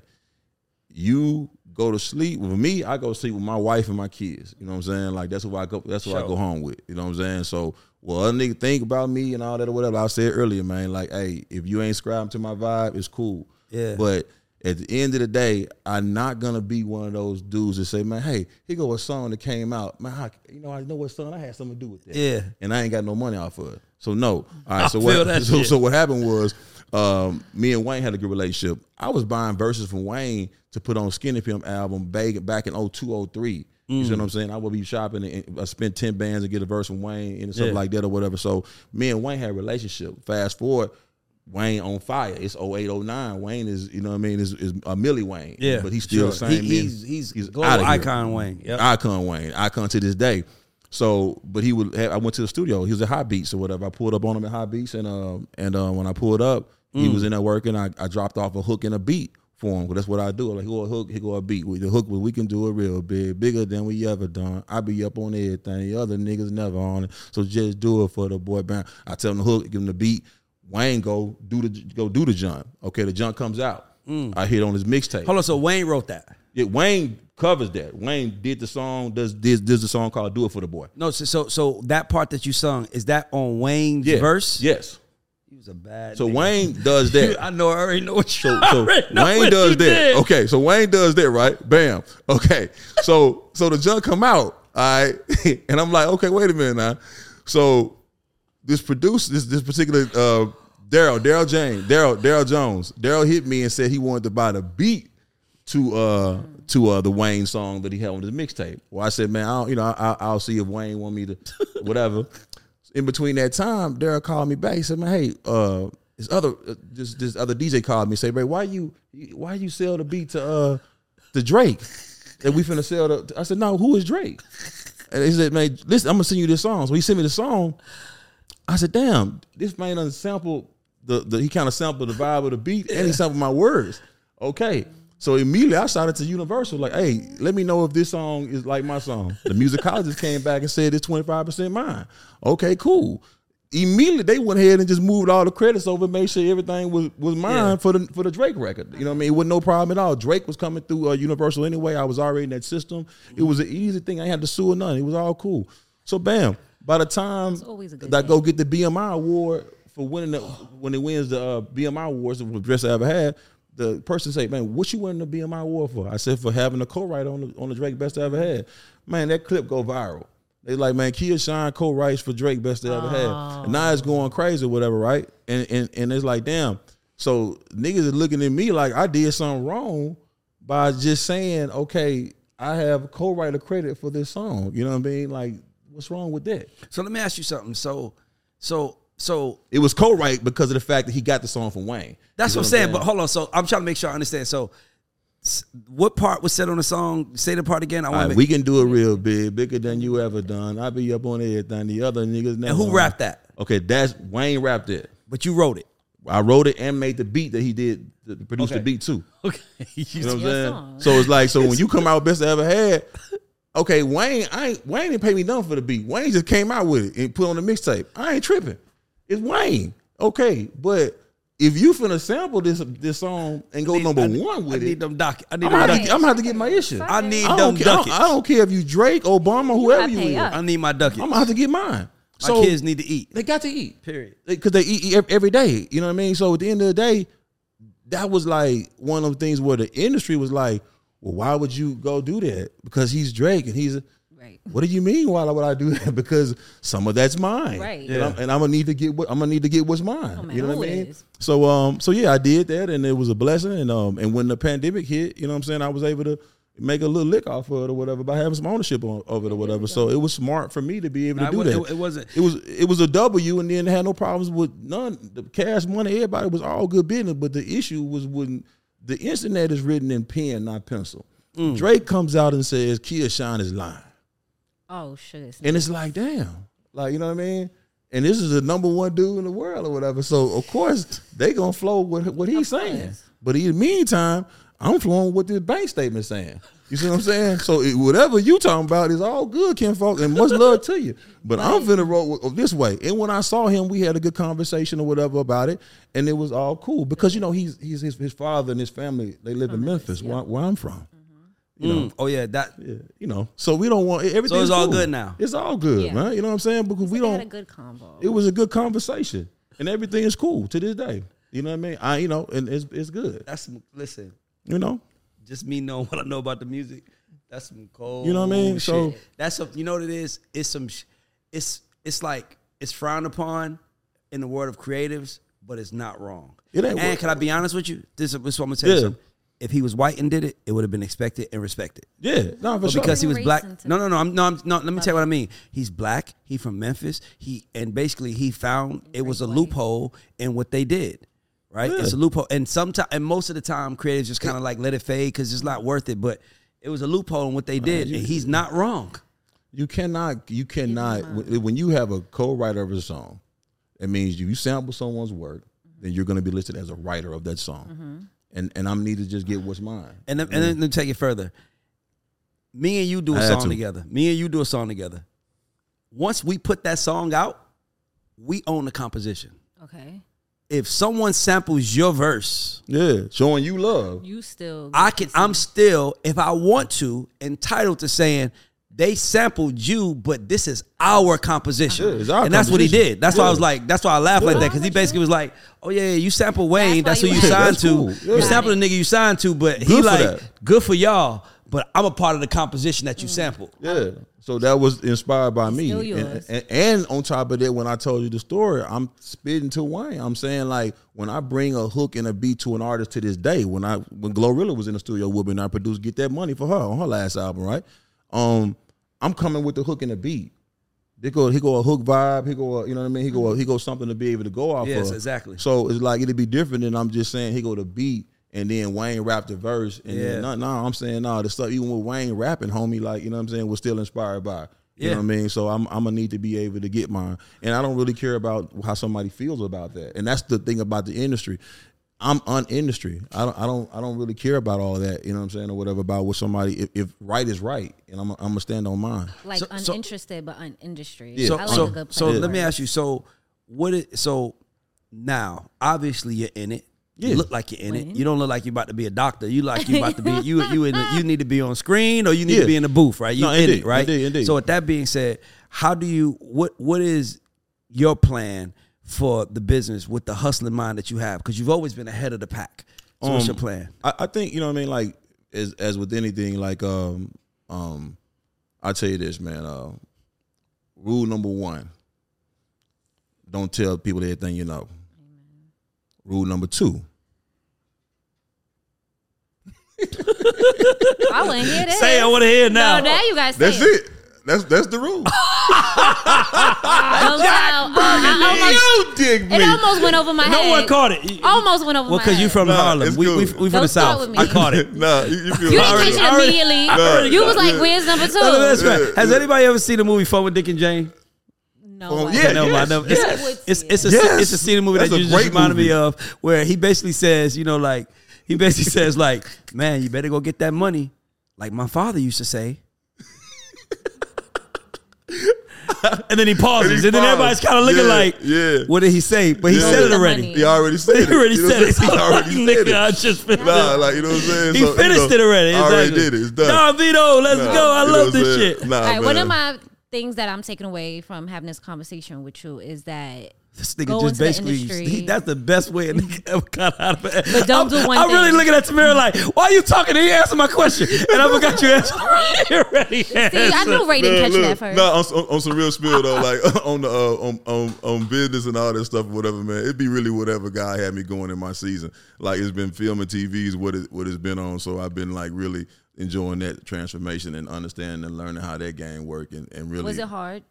you go to sleep with me. I go sleep with my wife and my kids. You know what I'm saying? Like that's what I go. That's what I go home with. You know what I'm saying? So, well, other nigga think about me and all that or whatever. I said earlier, man. Like, hey, if you ain't subscribing to my vibe, it's cool. Yeah. But at the end of the day, I'm not gonna be one of those dudes that say, man, hey, here go a song that came out. Man, I, you know, I know what song I had something to do with that. Yeah. And I ain't got no money off of it. So no. All right. I So what? So, so what happened was, um, me and Wayne had a good relationship. I was buying verses from Wayne to put on Skinny Pimp album back back in 02, 03. You see Mm. what I'm saying? I would be shopping and I spent 10 bands and get a verse from Wayne and stuff Yeah. like that or whatever. So me and Wayne had a relationship. Fast forward, Wayne on fire. It's 08, 09. Wayne is, you know what I mean, is, is a Millie Wayne. Yeah, But he's still sure. the same. He- man. he's- he's global icon Wayne. Yep. Icon Wayne. Icon to this day. So, but he would. Have, I went to the studio. He was at Hot Beats or whatever. I pulled up on him at Hot Beats, and um, and uh, when I pulled up, he was in there working. I, I dropped off a hook and a beat for him. 'cause that's what I do. Like, he go a hook, he go a beat. With the hook, was we can do it real big, bigger than we ever done. I be up on everything. The other niggas never on it. So just do it for the boy band. I tell him the hook, give him the beat. Wayne go do the go do the jump. Okay, the jump comes out. I hit on his mixtape. Hold on, so Wayne wrote that. Yeah, Wayne covers that. Wayne did the song. Does this? does the song called "Do It for the Boy"? No, so so, so that part that you sung is that on Wayne's Yeah. verse? Yes. he was a bad. So nigga. Wayne does that. I know. I already know what you. So, so Wayne does you that. did. Okay, so Wayne does that, right? Bam. Okay. So so the junk come out, all right, and I'm like, okay, wait a minute now. So this producer, this this particular uh, Daryl, Daryl James, Daryl, Daryl Jones. Daryl hit me and said he wanted to buy the beat to uh to uh the Wayne song that he had on his mixtape. Well, I said, man, I don't, you know, I, will see if Wayne want me to, whatever. In between that time, Daryl called me back. He said, man, hey, uh, this other uh, this this other DJ called me. Say, Ray, why you why you sell the beat to uh to Drake? That we finna sell the. I said, no, who is Drake? And he said, man, listen, I'm gonna send you this song. So he sent me the song. I said, damn, this man done sampled the, the he kind of sampled the vibe of the beat and he sampled my words. Okay. So immediately I shouted to Universal, like, hey, let me know if this song is like my song. The musicologist came back and said it's 25% mine. Okay, cool. Immediately they went ahead and just moved all the credits over, made sure everything was, was mine Yeah. for the for the Drake record. You know what I mean? It wasn't no problem at all. Drake was coming through uh, Universal anyway. I was already in that system. It was an easy thing. I ain't had to sue or nothing. It was all cool. So bam, by the time always a good that I go get the BMI award for winning the when it wins the uh, BMI awards, the best I ever had. The person say, "Man, what you winning the BMI award for?" I said, "For having a co-write on the on the Drake best I ever had." Man, that clip go viral. They like, man, Kia Shine co-writes for Drake best I ever had. And now it's going crazy or whatever, right? And and and it's like, damn. So niggas is looking at me like I did something wrong by just saying, okay, I have co-writer credit for this song. You know what I mean? Like, what's wrong with that? So let me ask you something. So, so, so It was co-write because of the fact that he got the song from Wayne. that's You what I'm know saying. But hold on. So I'm trying to make sure I understand. So, what part was said on the song? Say the part again. I want right, to. we can do it real big, bigger than you ever done. I be up on everything. The other niggas never. and who rapped that? Okay, that's Wayne rapped it. But you wrote it. I wrote it and made the beat that he did, produced Okay. the beat too. Okay. You know what I'm saying? song. So it's like, so when you come out best I ever had, okay, Wayne, I ain't, Wayne didn't pay me nothing for the beat. Wayne just came out with it and put on the mixtape. I ain't tripping. It's Wayne. Okay, but if you finna sample this this song and go number I, one I with need it, them doc. I need I'm them gonna, have I'm gonna have to get my issue. I need I them don't, care, I, don't, I don't care if you Drake, Obama, whoever gotta you pay is. I need my ducky. I'm gonna have to get mine. my So kids need to eat. they got to eat Period. because they eat, eat every day. You know what I mean? So at the end of the day, that was like one of the things where the industry was like, "Well, why would you go do that? Because he's Drake and he's." A, Right. what do you mean? Why would I do that? Because some of that's mine, Right. And, I'm, and I'm gonna need to get what I'm gonna need to get what's mine. No matter you know what I mean? is. So um, so yeah, I did that, and it was a blessing. And um, and when the pandemic hit, you know what I'm saying, I was able to make a little lick off of it or whatever by having some ownership on, of it or whatever. So it was smart for me to be able Nah, to it do wa- that. it- it wasn't- It was it was a W, and then had no problems with none. The cash money, everybody was all good business. But the issue was when the internet is written in pen, not pencil. Mm. Drake comes out and says Kia Shine is lying. Oh, sugar. And it's like, damn. Like, you know what I mean? And this is the number one dude in the world or whatever. So of course they gonna flow with what he's saying. But in the meantime, I'm flowing with this bank statement saying. You see what I'm saying? So it, whatever you talking about is all good, Kinfolk, and much love to you. But I'm finna roll with- oh, this way. And when I saw him, we had a good conversation or whatever about it, and it was all cool because you know he's he's his, his father and his family. They live in Memphis, where, where I'm from. Mm. Oh yeah, that. Yeah, you know, so we don't want everything. So it's all good now? It's all good, Yeah. man. You know what I'm saying? Because we don't. Had a good combo. It was a good conversation, and everything is cool to this day. You know what I mean? I, you know, and it's it's good. That's some, listen. You know, Just me knowing what I know about the music. That's some cold. You know what I mean? shit. So- that's some, you know what it is. It's some. sh- It's it's like it's frowned upon in the world of creatives, but it's not wrong. It ain't And what- can I be honest with you? This, is- this is what I'm gonna tell you. Something. If he was white and did it, it would have been expected and respected. yeah, no, for But sure. because he was black. No, no, no. I'm no, I'm, no. Let me tell you what I mean. He's black. He from Memphis. He and basically he found it was a loophole in what they did. Right, it's a loophole, and sometimes, and most of the time, creatives just kind of like let it fade because it's not worth it. But it was a loophole in what they did, and he's not wrong. you cannot, you cannot. When, when you have a co-writer of a song, it means you, you sample someone's work, then you're going to be listed as a writer of that song. And and I'm need to just get what's mine. And then, and then let me take it further. Me and you do a song to. together. Me and you do a song together. Once we put that song out, we own the composition. okay. If someone samples your verse, Yeah, showing you love. You still. I can. I'm still, if I want to, entitled to saying they sampled you, but this is our composition, Yeah, our and that's what he did. That's why I was like, that's why I laughed like that because he basically was like, "Oh yeah, yeah, you sampled Wayne. That's, That's who you you signed That's to. Yeah. You sampled the nigga you signed to, but he Good for like that. good for y'all." but I'm a part of the composition that you sampled. Yeah. So that was inspired by me. And, and, and on top of that, when I told you the story, I'm spitting to Wayne. I'm saying like when I bring a hook and a beat to an artist to this day, when I when GloRilla was in the studio with me and I produced Get That Money for her on her last album, right? Um, I'm coming with the hook and the beat. He go, he go a hook vibe. He go, a, you know what I mean. He go, a, he go something to be able to go off. Yes, of. exactly. So it's like it'd be different than I'm just saying he go to beat and then Wayne rapped the verse and Yeah. then no, no, I'm saying no, the stuff even with Wayne rapping, homie, like you know what I'm saying, was still inspired by. You Yeah. know what I mean? So I'm I'm gonna need to be able to get mine, and I don't really care about how somebody feels about that. And that's the thing about the industry. I'm unindustry. I don't I don't I don't really care about all that. You know what I'm saying or whatever about what somebody if, if right is right, and I'm I'm gonna stand on mine. Like So- so- uninterested but unindustry. Yeah. So, I like so, a good so plan let me ask you. So, what? It, so now, obviously, you're in it. You Yeah. look like you're in it. You don't look like you're about to be a doctor. You like you about to be you you in the, you need to be on screen or you need Yeah. to be in the booth, right? You No, in indeed, it, right? indeed, indeed. So with that being said, how do you what what is your plan for the business with the hustling mind that you have? Because you've always been ahead of the pack. So what's your Um, plan? I, I think you know what I mean. Like as as with anything, like um um, I tell you this, man. Uh, rule number one: don't tell people everything you know. Rule number two: I want to hear that. Say I want to hear now. No, now you guys say that's it. That's that's the rule. Don't tell. Oh, I almost, you dig me. it almost went over my head. no one caught it. Almost went over Well, my because you from Nah, Harlem. it's We, we, cool. we from Don't the start South. with me. I caught it. nah, you, you feel You didn't catch it already- immediately. already- you was like, yeah. "Where's number two? No, no, that's right. Has anybody ever seen the movie Fun with Dick and Jane? No, Oh, I yeah. No, yes, I never- yes. It's, it's, it's a Yes. it's a scene in the movie That's that a you just great reminded me of, where he basically says, you know, like he basically says, like, man, you better go get that money, like my father used to say. and then he pauses, and, he then everybody's kind of looking Yeah, like, yeah. what did he say? But he Yeah. said it already. He already said it. He already said it. He already said Nigga, I just finished Nah, like you know what I'm saying. He So, you finished know, it already. I already did it. It's done. Don Vito, let's Nah, go. I love this saying? shit. Nah, All right, one of my things that I'm taking away from having this conversation with you is that This nigga Go just into the basically, industry. he, that's the best way a nigga ever got out of it. But don't I'm, do one I'm really looking at Tamira like, why are you talking? He answered my question. And I forgot you answered. you already see, I knew Ray didn't catch that first. No, on, on, on some real spill though, like on the uh, on, on on business and all that stuff, whatever, man. It'd be really whatever guy had me going in my season. Like it's been filming TVs, what it what it's been on. So I've been like really enjoying that transformation and understanding and learning how that game work and, and really Was it hard?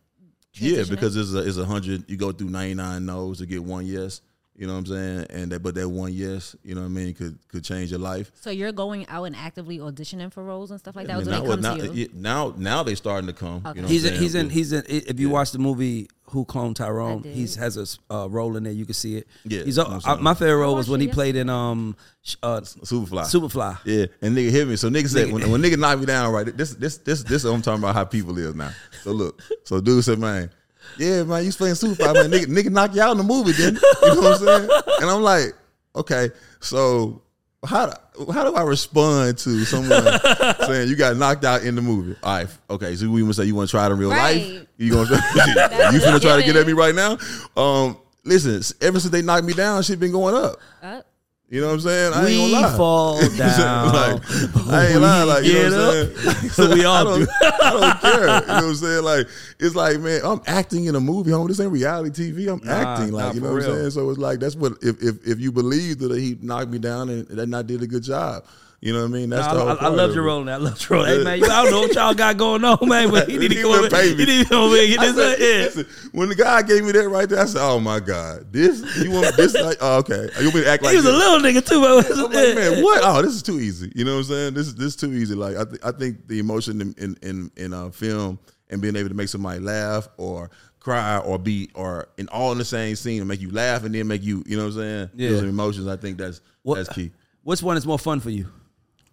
Yeah, because it's a it's a hundred. You go through ninety nine no's to get one yes. You know what I'm saying? And that, but that one yes, you know what I mean, could could change your life. So you're going out and actively auditioning for roles and stuff like that. I mean, when they now, come now, to you? now, now they starting to come. You know He's I'm in, he's in, he's in, if you watch the movie Who Cloned Tyrone, did. he's has a uh, role in there. You can see it. Yeah, He's, I'm uh, sorry. my favorite role was when he played in um uh, Superfly. Superfly. Yeah, and nigga hit me. So nigga said when, when nigga knocked me down, right? This this this this I'm talking about how people is now. So look, so dude said, man, yeah, man, you playing Superfly, man. Nigga, nigga knock you out in the movie, then you know what I'm saying? And I'm like, okay, so how do, how do I respond to someone saying you got knocked out in the movie? All right, okay, so we gonna say you want to try it in real life? Right. You gonna you That's finna a try to get at me right now? Um, listen, ever since they knocked me down, shit been going up. Uh, You know what I'm saying? I We ain't gonna lie. fall You know what I'm saying? down. like, I ain't lying. Like, you know what I'm saying? So we all I don't, do. I don't care. You know what I'm saying? Like, it's like, man, I'm acting in a movie, homie. This ain't reality TV. I'm Nah, acting. Like, you know what I'm saying? So it's like, that's what, if if, if you believe that he knocked me down and that I did a good job, you know what I mean? That's Nah, the I, whole I, I part loved of your role in that. I love your role. Hey man, you, I don't know what y'all got going on, man, but he need to wouldn't over. He need to over and get this. said, yeah. listen, when the guy gave me that right there, I said, "Oh my god, this you want this? Like, oh, okay, you want me to act like He was a little nigga too, but I'm like, man, what? Oh, this is too easy. You know what I'm saying? This is this is too easy. Like I, th- I think the emotion in in in, in uh, film and being able to make somebody laugh or cry or be or in all in the same scene and make you laugh and then make you, you know what I'm saying? Yeah. Some emotions. I think that's What- that's key. Which one is more fun for you?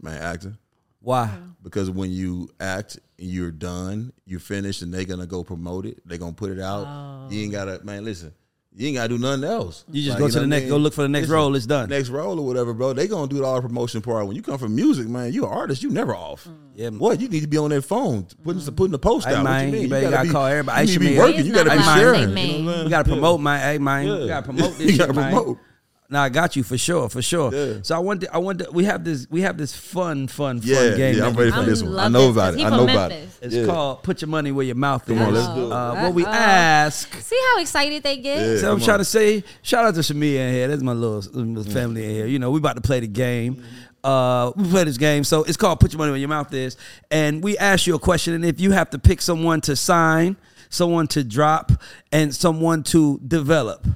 Man, acting. Why? Because when you act and you're done, you're finished, and they're gonna go promote it. They're gonna put it out. Oh. You ain't gotta, man. Listen, you ain't gotta do nothing else. You just Like, go know to the what I next, mean? go look for the next Listen, role. It's done. next role or whatever, bro. They gonna do all the promotion part. When you come from music, man, you an artist. You never off. Mm. Yeah. What you need to be on that phone, putting mm. putting the post Hey, out. man, what you mean? you better gotta be, call everybody. You need to be working. You gotta be sharing. You know man. what I'm We gotta saying? promote, man. Hey, man, we Yeah. gotta promote this You shit, gotta man. Promote. No, I got you for sure, for sure. Yeah. So I want to, I want to, we have this we have this fun, fun, fun Yeah, game. yeah, I'm ready for this I'm one. I know about it. I from know about it. It's Yeah. called "Put Your Money Where Your Mouth Is. Come Is." on, let's do it. Uh, what we Uh-oh. ask. See how excited they get? Yeah. So I'm come trying on. to say, shout out to Shamia in here. That's my little, little family in here. You know, we about to play the game. Uh, we play this game, so it's called "Put Your Money Where Your Mouth Is," and we ask you a question, and if you have to pick someone to sign, someone to drop, and someone to develop,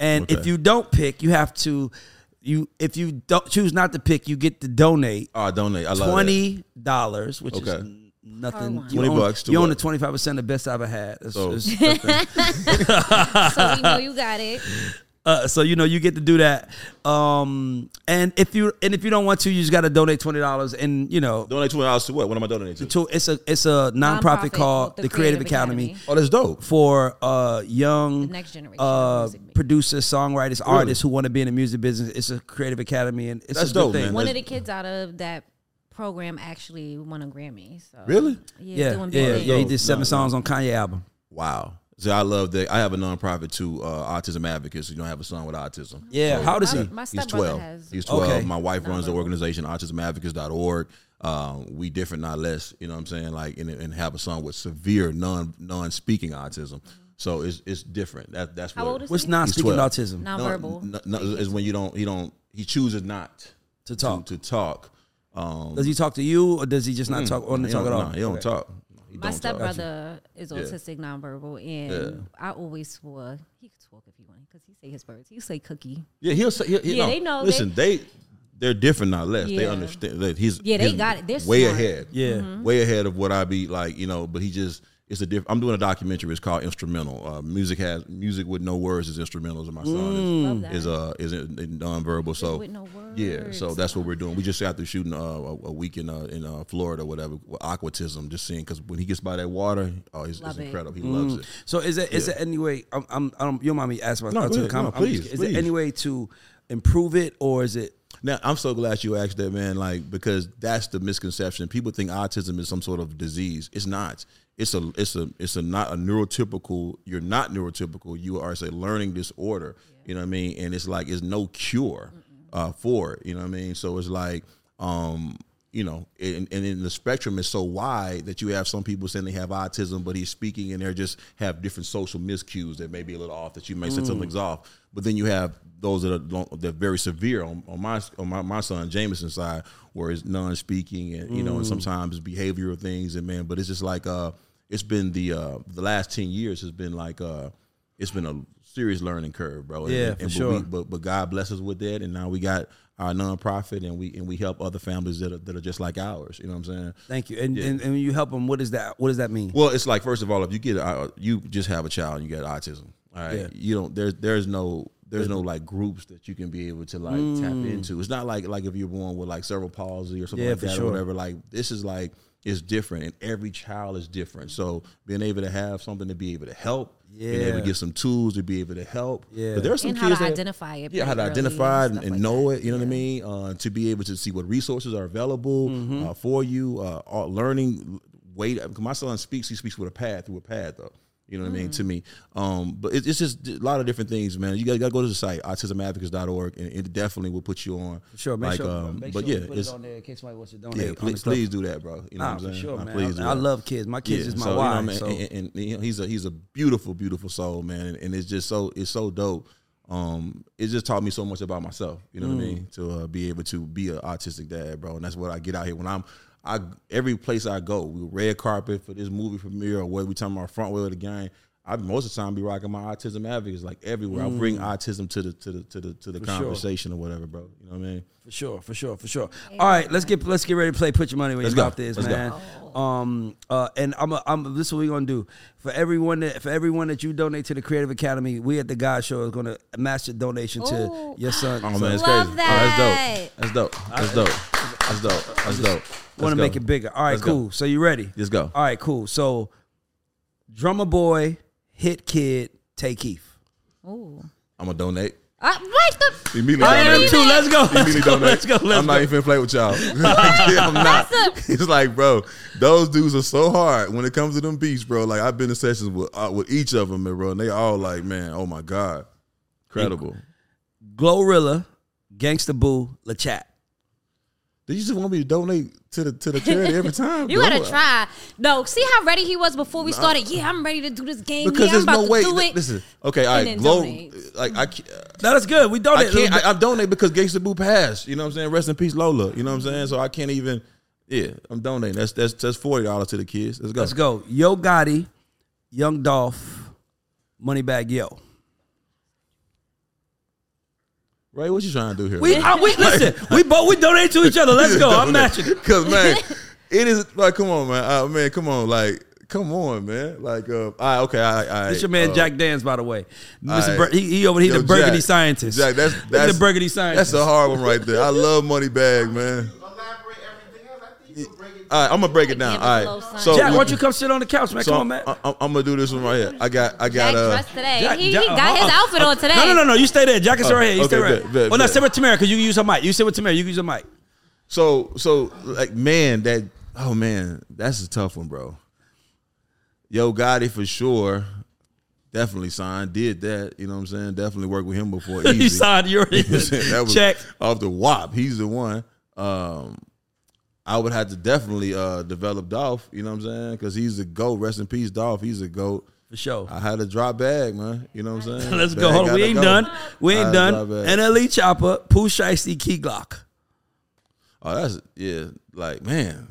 and if you don't pick, you have to. You if you don't choose not to pick, you get to donate Oh, I donate. I love twenty dollars, which is Okay. n- nothing. Hard You 20 own- bucks You own the twenty five percent the best I've ever had. It's- So- it's- so we know you got it. Uh, so you know you get to do that. Um, and if you and if you don't want to, you just got to donate twenty dollars. And you know, Donate twenty dollars to what? What am I donating to? to it's a it's a nonprofit, Nonprofit called the, Creative, Academy, Oh, that's dope. for uh young The next generation uh music producers, songwriters, artists who want to be in the music business. It's a creative academy, and it's That's a good dope, thing. man. One That's- of the kids out of that program actually won a Grammy. So Really? yeah, Yeah, doing yeah, yeah. He did seven Nice, songs on Kanye album. Wow. See, I love that. I have a nonprofit too, uh, Autism Advocates. You don't have a son with autism. Yeah, how does My, he? my He's 12. has. He's 12. Okay. My wife runs the Nonverbal. organization, autismadvocates.org. Um, we different, not less. You know what I'm saying? Like, and, and have a son with severe non non speaking autism. So it's it's different. That that's How what. old is What's he? non speaking 12. autism? Nonverbal. No, no, no, is when you don't he don't he chooses not To talk. to, talk. Um, Does he talk to you, or does he just not talk? Or he not talk at don't- all? nah, he don't Okay. talk. He My don't stepbrother is autistic nonverbal, and Yeah. I always swore he could talk if he wanted because he say his words. He say cookie. Yeah, he'll say. He'll, he, Yeah, no, they know, Listen, they, they are different, not less. They understand that he's Yeah, they he's got it. They're way smart. ahead. Yeah. Mm-hmm. way ahead of what I be like. You know, but he just it's a different. I'm doing a documentary. It's called Instrumental. Uh, music has music with no words is instrumentals, and my son Love is, that. is uh is in, in nonverbal. So with no yeah, so that's what we're doing. We just got through shooting uh, a, a week in uh, in uh, Florida, or whatever, with aquatism. Just seeing because when he gets by that water, oh, it's, it's Love it. incredible. He loves it. So is it is it any way? I'm, I'm, I don't. You don't mind me asking No, about to ahead. comment? No, I'm just- please, Is please. there any way to improve it, or is it? Now I'm so glad you asked that, man. Like because that's the misconception. People think autism is some sort of disease. It's not. It's a it's a it's a not a neurotypical. You're not neurotypical. You are it's a learning disorder. You know what I mean? And it's like it's no cure uh, for it. You know what I mean? So it's like um you know, and, and then the spectrum is so wide that you have some people saying they have autism, but he's speaking and they're just have different social miscues that may be a little off that you may say something's off. But then you have those that are long- that are very severe on, on my on my, my son Jameson's side, where it's non-speaking and you know, and sometimes behavioral things and man, but it's just like uh, it's been the uh the last ten years has been like uh, it's been a serious learning curve, bro. And- Yeah, and, for but sure. we- but but God bless us with that, and now we got our nonprofit, and we and we help other families that are, that are just like ours. You know what I'm saying? Thank you. And, and and when you help them, what is that? What does that mean? Well, it's like first of all, if you get uh, you just have a child and you get autism, all right, Yeah. you don't there's there's no there's no like groups that you can be able to like tap into. It's not like like if you're born with like cerebral palsy or something Mm. Yeah, like that sure. or whatever. Like this is like it's different, and every child is different. So being able to have something to be able to help, yeah. being able to get some tools to be able to help. Yeah. but there's some And how kids to that- identify it Yeah, how to identify and and, and like know that. it. You know what I mean? Uh, to be able to see what resources are available Mm-hmm. uh, for you. Uh, learning way. Cause my son speaks. He speaks with a pad through a pad though. You know what I mean? To Mm. me, um, but it, it's just a lot of different things, man. You got to go to the site autismadvocates.org, and it definitely will put you on. Sure, make like, sure. um, make but sure yeah, you put it on there in case somebody wants to donate. yeah. Please, please do that, bro. You know Nah, what I'm saying? sure, man. Please I, I love kids. My kids Yeah, is my so, you know, wife. man, so. and, and, and, you know, he's a he's a beautiful, beautiful soul, man, and, and it's just so it's so dope. Um, it just taught me so much about myself. You know what I mean? To uh, be able to be an autistic dad, bro, and that's what I get out here when I'm. I every place I go, we red carpet for this movie premiere or whether we talking about front wheel of the game. I most of the time be rocking my autism advocates like everywhere. I bring autism to the to the to the to the Mm. sure. conversation or whatever, bro. You know what I mean? For sure, for sure, for sure. All right, let's get let's get ready to play. Put your money where Let's your mouth is, Let's go. man. Um, uh, and I'm, a, I'm. This is what we're gonna do for everyone that for everyone that you donate to the Creative Academy. We at the GAUDS Show is gonna match the donation Ooh. to your son. Oh So man, it's Love crazy. that. Oh, that's dope. That's dope. That's dope. That's dope. That's dope. want to make it bigger. All right, Let's go. cool. So you ready? Let's go. All right, cool. So, Drumma Boy, hit kid, Tay Keith. Ooh. I'm gonna donate. Uh, right the, Immediately I am donate. too. Let's go. Let's Immediately go. donate. Let's go. Let's I'm go. not even finna play with y'all. I'm not. It's like, bro, those dudes are so hard when it comes to them beats, bro. Like I've been in sessions with uh, with each of them, bro, and they all like, man, oh my god, incredible. GloRilla, Gangsta Boo, La Chat. Did you just want me to donate to the to the charity every time? You bro? gotta try. No, see how ready he was before we started. Yeah, I'm ready to do this game. Because yeah, I'm there's about no to way. do it. Listen, okay, all And right, then glow. donate. Like I, can't- No, that's good. We I donate. can't. I, I'm donating because Gangsta Boo passed. You know what I'm saying? Rest in peace, Lola. You know what I'm saying? So I can't even. Yeah, I'm donating. That's that's that's forty dollars to the kids. Let's go. Let's go. Yo Gotti, Young Dolph, Moneybagg Yo. Ray, what you trying to do here? We, I, we listen. We both we donate to each other. Let's go. I'm matching. it. Because man, it is like, come on, man. Uh, man, come on, like, come on, man. Like, uh, all right, okay, right, all right. It's your man uh, Jack Dance, by the way. Mr. right. Bur- he, he over here, yo, the Burgundy Jack, scientist. Jack, that's that's the Burgundy scientist. That's a hard one right there. I love Moneybagg, man. Elaborate everything else. I think you can break it All right, I'm gonna break it down. Give it a All little right, sign. so Jack, why don't you come sit on the couch, man? so come on, man. I, am gonna do this one right here. I got, I got, Jack uh, dressed today. Jack- he, Jack- he got his uh, uh, outfit on today. No, no, no, no. You stay there. Jack is Oh, right here. You stay right. bet, bet, well, no, bet. sit with Tamara because you can use her mic. You sit with Tamara. You can use her mic. So so like man, that oh man, that's a tough one, bro. Yo Gotti for sure. Definitely signed, did that. You know what I'm saying? Definitely worked with him before. you Easy. signed. You already You know what I'm saying? that was check. off the wop. He's the one. Um, I would have to definitely uh, develop Dolph. You know what I'm saying? Because he's a goat. Rest in peace, Dolph. He's a goat. For sure. I had to drop bag, man. You know what I'm saying? Let's Bag go. Hold on. We ain't go. done. We ain't done. NLE Chopper, Pooh Shiesty, Key Glock. Oh, that's yeah. Like man,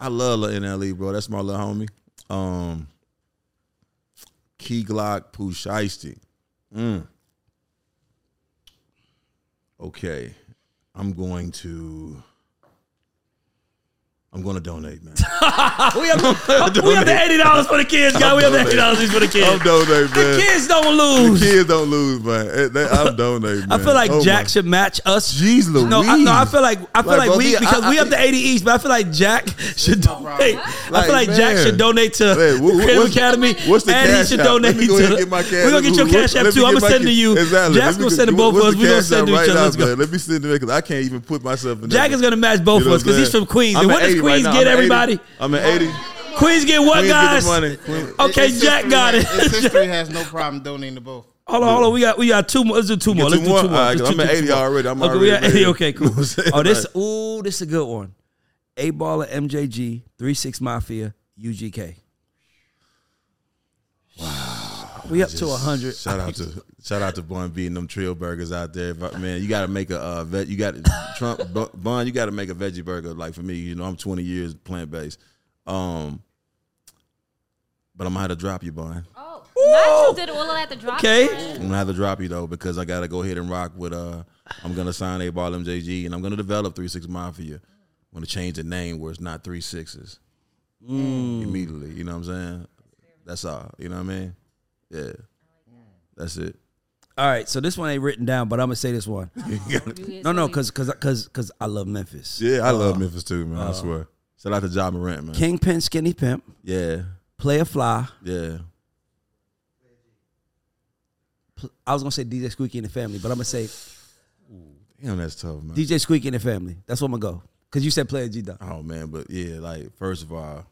I love Lil NLE, bro. That's my little homie. Um, Key Glock, Pooh Shiesty. Mm. Okay, I'm going to. I'm going to donate, man. we have, we have the eighty dollars for the kids, guys. We have the eighty dollars for the kids. I'm donating, The kids don't lose. The kids don't lose, man. They- I'm donating. I feel like Oh, Jack my- should match us. Jeez Louise. No, I, no, I feel like I feel Like, like, we because I- we have the eighty each, but I feel like Jack should donate. I feel like Jack should donate to Hey, wh- wh- Creative what's- Academy, what's the and he should donate Let me go to. ahead get my cash We're gonna get your cash app too. I'm gonna send to you. Exactly. Jack's gonna send to both of us. We're gonna send to each other. Let's go. man? Let me send it because I can't even put myself in. Jack is gonna match both of us because he's from Queens. I'm And at what does 80 right Queens now. get I'm at 80. everybody? I'm at 80. Queens get what, Queens get guys? the money. Queens- Okay, Its Jack history got has- it. Its history has no problem donating to both. Hold on, hold on. We got we got two more. Let's do two more. Let's two do two more. All right, Just 'cause I'm two- at 80 more. already. I'm okay, already we got 80. Okay, cool. You know what I'm saying? Oh, this Like- ooh, this is a good one. 8Ball MJG, three six Mafia, UGK. Wow. We up to hundred. Shout out to shout out to Bun B eating them Trill burgers out there, But, man. You got to make a uh, vet. You got Trump Bu- Bun. You got to make a veggie burger. Like for me, you know, I'm 20 years plant based. Um, but I'm gonna have to drop you, Bun. Oh, not you did all of that to drop. Okay. it. I'm gonna have to drop you though because I gotta go ahead and rock with. uh I'm gonna sign 8Ball MJG and I'm gonna develop Three Six Mafia. I'm gonna change the name where it's not three sixes immediately. You know what I'm saying? That's all. You know what I mean? Yeah. That's it. All right, so this one ain't written down, but I'm gonna say this one. No, no, cause cause cause cause I love Memphis. Yeah, I love uh, Memphis too, man. I uh, swear. Shout out to Ja Morant, man. Kingpin, Skinny Pimp, Yeah, Playa Fly. yeah. I was gonna say DJ Squeaky and the Family, but I'm gonna say Damn, that's tough, man. DJ Squeaky and the Family. That's what I'm gonna go. Cause you said Player G Dub. Oh man, but yeah, like first of all,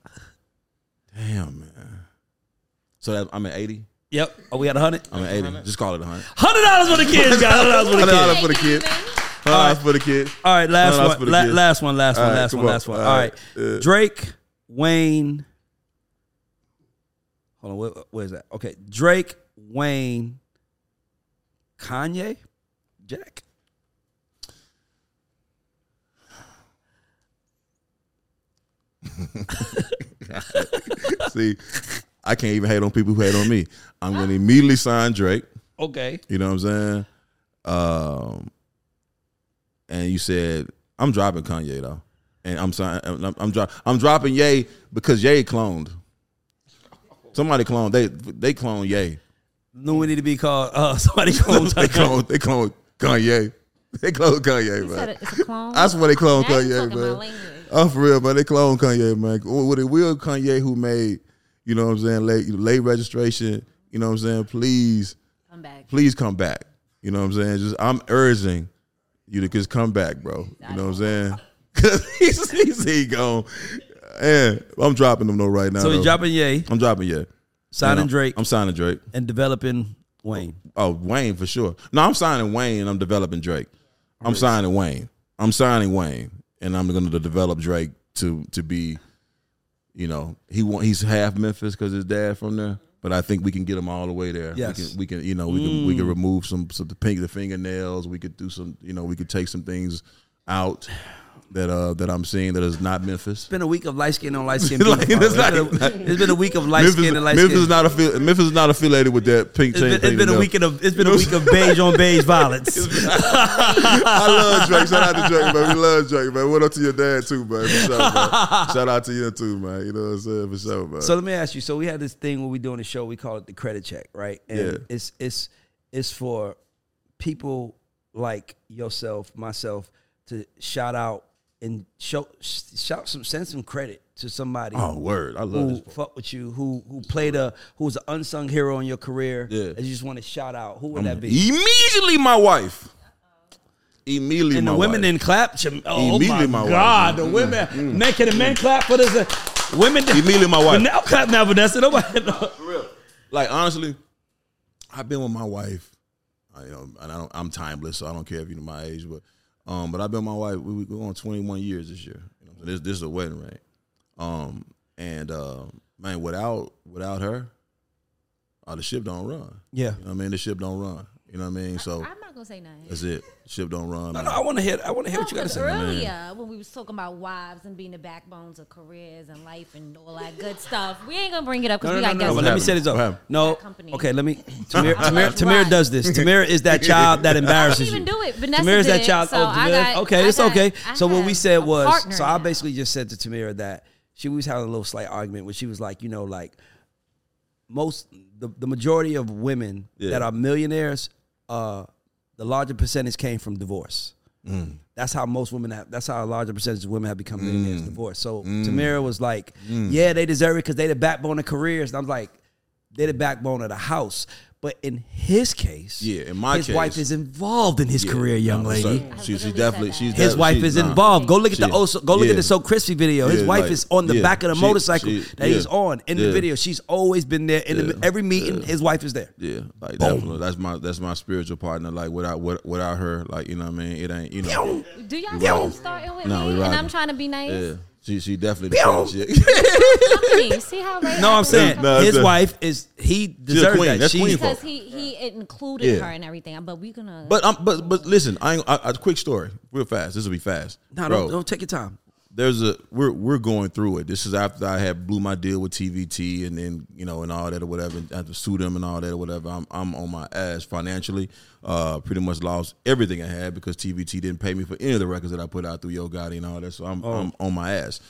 damn man. So that, I'm at 80. Yep. Oh, we got a hundred. I'm at 80. Just call it a 100. Hundred dollars for the kids, guys. Hundred dollars for the $100 kids. for the kid. $100 for the kid. All right, last $100 one. La- last one. Last All one. right, Last come one. on. Last one. All All right. right. Uh, Drake, Wayne. Hold on. Where, where's that? Okay. Drake, Wayne, Kanye, Jack. See, I can't even hate on people who hate on me. I'm gonna immediately sign Drake. Okay. You know what I'm saying? Um, and you said I'm dropping Kanye though, and I'm sign, I'm, I'm, dro- I'm dropping Ye because Ye cloned. Somebody cloned. They they cloned Ye. No, we need to be called. Uh, somebody called. they cloned. They cloned Kanye. They cloned Kanye, You man. said it's a clone. I swear they cloned Now you Kanye, talking my man. language. I'm for real, man. They clone Kanye, man. With it will Kanye who made, you know what I'm saying, late late registration, you know what I'm saying? Please, Come back. please come back. You know what I'm saying? Just I'm urging you to just come back, bro. You know what I'm saying? Cause he's he's he gone. And I'm dropping them though right now. So though. he's dropping Ye, I'm dropping yeah. signing I'm, Drake, I'm signing Drake. and developing Wayne. Oh, Wayne for sure. No, I'm signing Wayne and I'm developing Drake. I'm signing Wayne. I'm signing Wayne, and I'm going to develop Drake to to be, you know, he want he's half Memphis because his dad from there. But I think we can get them all the way there. Yes. We can, we can you know, we can we can mm. remove some some the pink the fingernails. We could do some, you know, we could take some things out that uh that I'm seeing that is not Memphis. It's been a week of light skin on light skin. Like, it's like- it's, been a, it's been a week of light Memphis, skin and light Memphis skin. is not affi- Memphis is not affiliated with that pink It's chain. been, it's been a week of it's been a week of beige on beige violence. I love Drake. Shout out to Drake, man. We love Drake, man. What up to your dad too, man? For sure, man. Shout out to you too, man. You know what I'm saying? For sure, man. So let me ask you. So we had this thing when we doing the show. We call it the credit check, right? And Yeah. it's it's it's for people like yourself, myself, to shout out and show shout some send some credit to somebody. oh, word. I love who this. fuck with you, who who played a who was an unsung hero in your career. Yeah. and you just want to shout out. Who would Um, that be? Immediately, my wife. Immediately, and my the women wife. didn't clap. Oh Immediately my, my wife. God, the Mm, women. Men can the men clap for this? Uh, women. Immediately my wife. Now clap now, Vanessa. Nobody. No, for real. Like honestly, I've been with my wife. I, you know, and I don't, I'm timeless, so I don't care if you know my age, but um, but I've been my wife. We we go on 21 years this year. You know, so this this is a wedding ring. Um, and uh, man, without without her, uh, the ship don't run. Yeah. You know what I mean? The ship don't run. You know what I mean? So I'm not gonna say nothing. that's it. Ship don't run. No, man. no, I want to hear. I want to hear No, what you got to say. earlier when we was talking about wives and being the backbones of careers and life and all that good stuff, we ain't gonna bring it up because no, we no, got no, guests. But let me set this up. No, company. okay. Let me. Tamir, Tamir, Tamir does this. Tamir is that child that I embarrasses didn't you. even do it. Vanessa Tamir is that child. so oh, Tamir? got- okay, I it's got- okay. So what we said was, so I basically just said to Tamira that she was having a little slight argument where she was like, you know, like most the, the majority of women Yeah. that are millionaires, uh, the larger percentage came from divorce. Mm. That's how most women have. That's how a larger percentage of women have become millionaires. Divorce. So Mm. Tamira was like, "Yeah, they deserve it because they the backbone of careers." And I'm like, "They're the backbone of the house." But in his case, Yeah, in my his case- wife is involved in his Yeah, career, young lady. so- She, she definitely. She's His def- wife she- is nah. involved. Go look at the She- oh, also, go look yeah. at the So Krispy video. His Yeah, wife like, is on the yeah, back of the she- motorcycle she- that he's on in the video. She's always been there in the, every meeting. yeah. His wife is there. Yeah, like definitely. That's my that's my spiritual partner. Like without without her, like you know what I mean. It ain't you know. Do y'all We see rocking. him starting with No, we me and. I'm trying to be nice? Yeah, she she definitely the shit. See how they No, I'm saying No, his a- wife is he deserves queen. that. That's She- queen because he he included Yeah. her and everything. But we gonna. But um, but but listen, I, ain't, I, I quick story, real fast. This will be fast. No, Bro, don't, don't take your time. There's a we're we're going through it. This is after I had blew my deal with TVT and then you know and all that or whatever. and had to sue them and all that or whatever. I'm I'm on my ass financially. Uh, pretty much lost everything I had because TVT didn't pay me for any of the records that I put out through Yo Gotti and all that. So I'm I'm on my ass.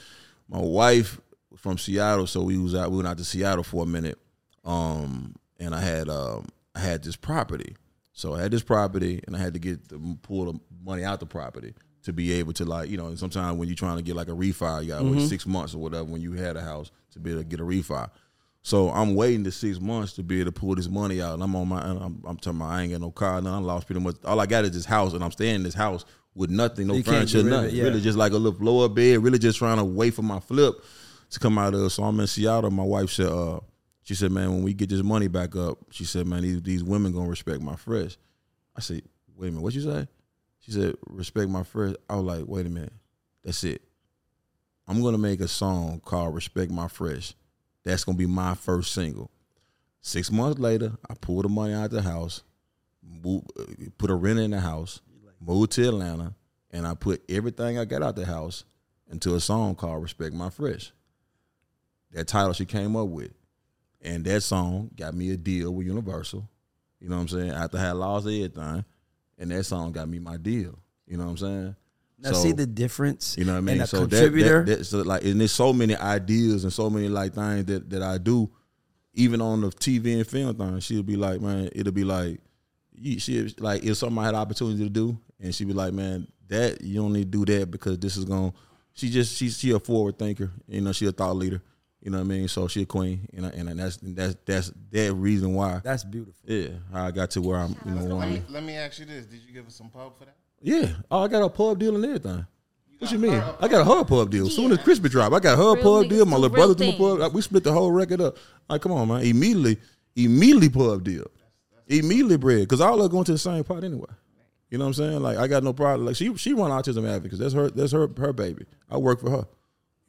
My wife was from Seattle, so we was out. We went out to Seattle for a minute. Um, and I had um I had this property. So I had this property, and I had to get the, pull the money out the property to be able to like you know. And sometimes when you're trying to get like a refi, you got to wait six months or whatever when you had a house to be able to get a refi. So I'm waiting the six months to be able to pull this money out, and I'm on my. I'm, I'm talking about I ain't got no car, nothing. I lost pretty much. All I got is this house, and I'm staying in this house with nothing, no You furniture, get rid of nothing. yeah. Really, just like a little lower bed. Really, just trying to wait for my flip to come out of. So I'm in Seattle. My wife said, uh, she said, man, when we get this money back up, she said, man, these, these women gonna respect my fresh. I said, wait a minute, what you say? Said, respect my fresh. I was like, wait a minute, that's it. I'm gonna make a song called "Respect My Fresh." That's gonna be my first single. Six months later, I pulled the money out of the house, moved, uh, put a rent in the house, moved to Atlanta, and I put everything I got out of the house into a song called "Respect My Fresh." That title she came up with, and that song got me a deal with Universal. You know what I'm saying? After I had lost everything, and that song got me my deal. You know what I'm saying? Now So- see the difference. you know what I mean? a so that- contributor. That, that, so like, and there's so many ideas and so many like things that that I do, even on the TV and film thing. She'll be like, man, it'll be like, you, she like if something I had opportunity to do, and she'd be like, man, that you don't need to do that because this is going. to She just she she a forward thinker. You know, she a thought leader. You know what I mean? So she a queen, and I- and that's that's that's that reason why. That's beautiful. Yeah, how I got to where I'm. You know, Let wanting me, let me ask you this: Did you give us some pub for that? yeah. Oh, I got a pub deal and everything. What you mean? I got a hub pub deal. Soon as Krispy drop, I got a hub pub deal. My little real brother threw a pub. We split the whole record up. Like, come on, man. Immediately, immediately pub deal. immediately bread. because all are going to the same pot anyway. You know what I'm saying? Like I got no problem. Like she she run autism advocates. That's her that's her her baby. I work for her.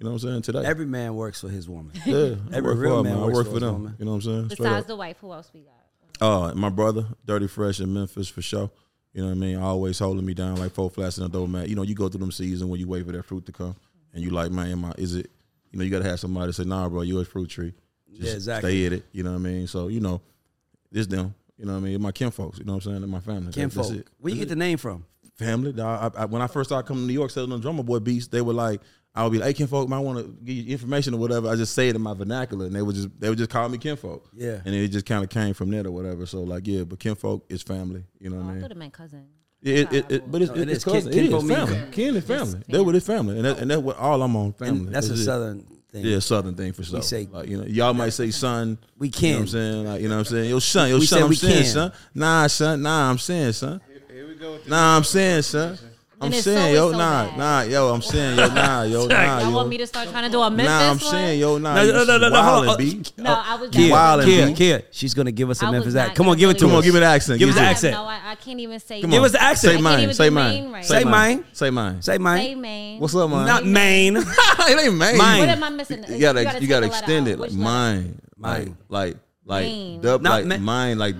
You know what I'm saying? Today. Every man works for his woman. yeah, I every work real her, man man. I works work for for them. woman. You know what I'm saying? Straight Besides up. the wife, who else we got? Uh, my brother, Dirty Fresh in Memphis for sure. You know what I mean? Always holding me down like four flats in a dough mat. You know, you go through them seasons when you wait for that fruit to come, and you like, man, am I, is it? You know, you gotta have somebody say, nah, bro, you a fruit tree. Just Yeah, exactly. Stay at it. You know what I mean? So you know, this them. You know what I mean? My kin folks. You know what I'm saying? And my family. That- Ken that's folk. Where you That's get the name from? family. I, I, when I first started coming to New York, selling them drummer boy beats, they were like, I would be like, "Hey, kinfolk, might want to give you information or whatever." I just say it in my vernacular, and they would just they would just call me kinfolk. Yeah. and it just kind of came from there or whatever. So like, yeah, but kinfolk is family. You know Oh, what I I mean? thought it meant cousin. Yeah, it, it, it, but it's, No, it it's is. Kin- cousin. It kinfolk is family. family. Kin is family. Yes, That what it's family, and that, and that's what all I'm on family. And that's a southern thing. Yeah, southern thing for sure. We say- like you know, y'all might say son. We You know can. what I'm saying? Like you know what I'm saying? Yo, son, yo, We son, I'm saying, can. son. Nah, son, nah, I'm saying, son. Here we go Nah, I'm saying, son. I'm And it's saying, yo, so nah, bad. nah, yo, I'm saying, yo, nah, yo, nah, Y'all yo. want me to start trying to do a Memphis Nah, I'm one? saying, yo, nah, No, no, no, no, no, wildin', hold on. B. No, I was Kia, Wild Kia, B. Kia. She's gonna give us a I Memphis accent. Come on, give it to really Come on, give me the accent. Give us the the accent. No, I, I can't even say. Come Give us the accent. Say can't mine. Say mine. Say Say mine. Say mine. Say Say mine. Maine. What's up, man? Not Maine. it ain't Maine. What am I missing? You gotta, you gotta extend it like mine, like, Mine. like, like, Maine. dub, like mine, like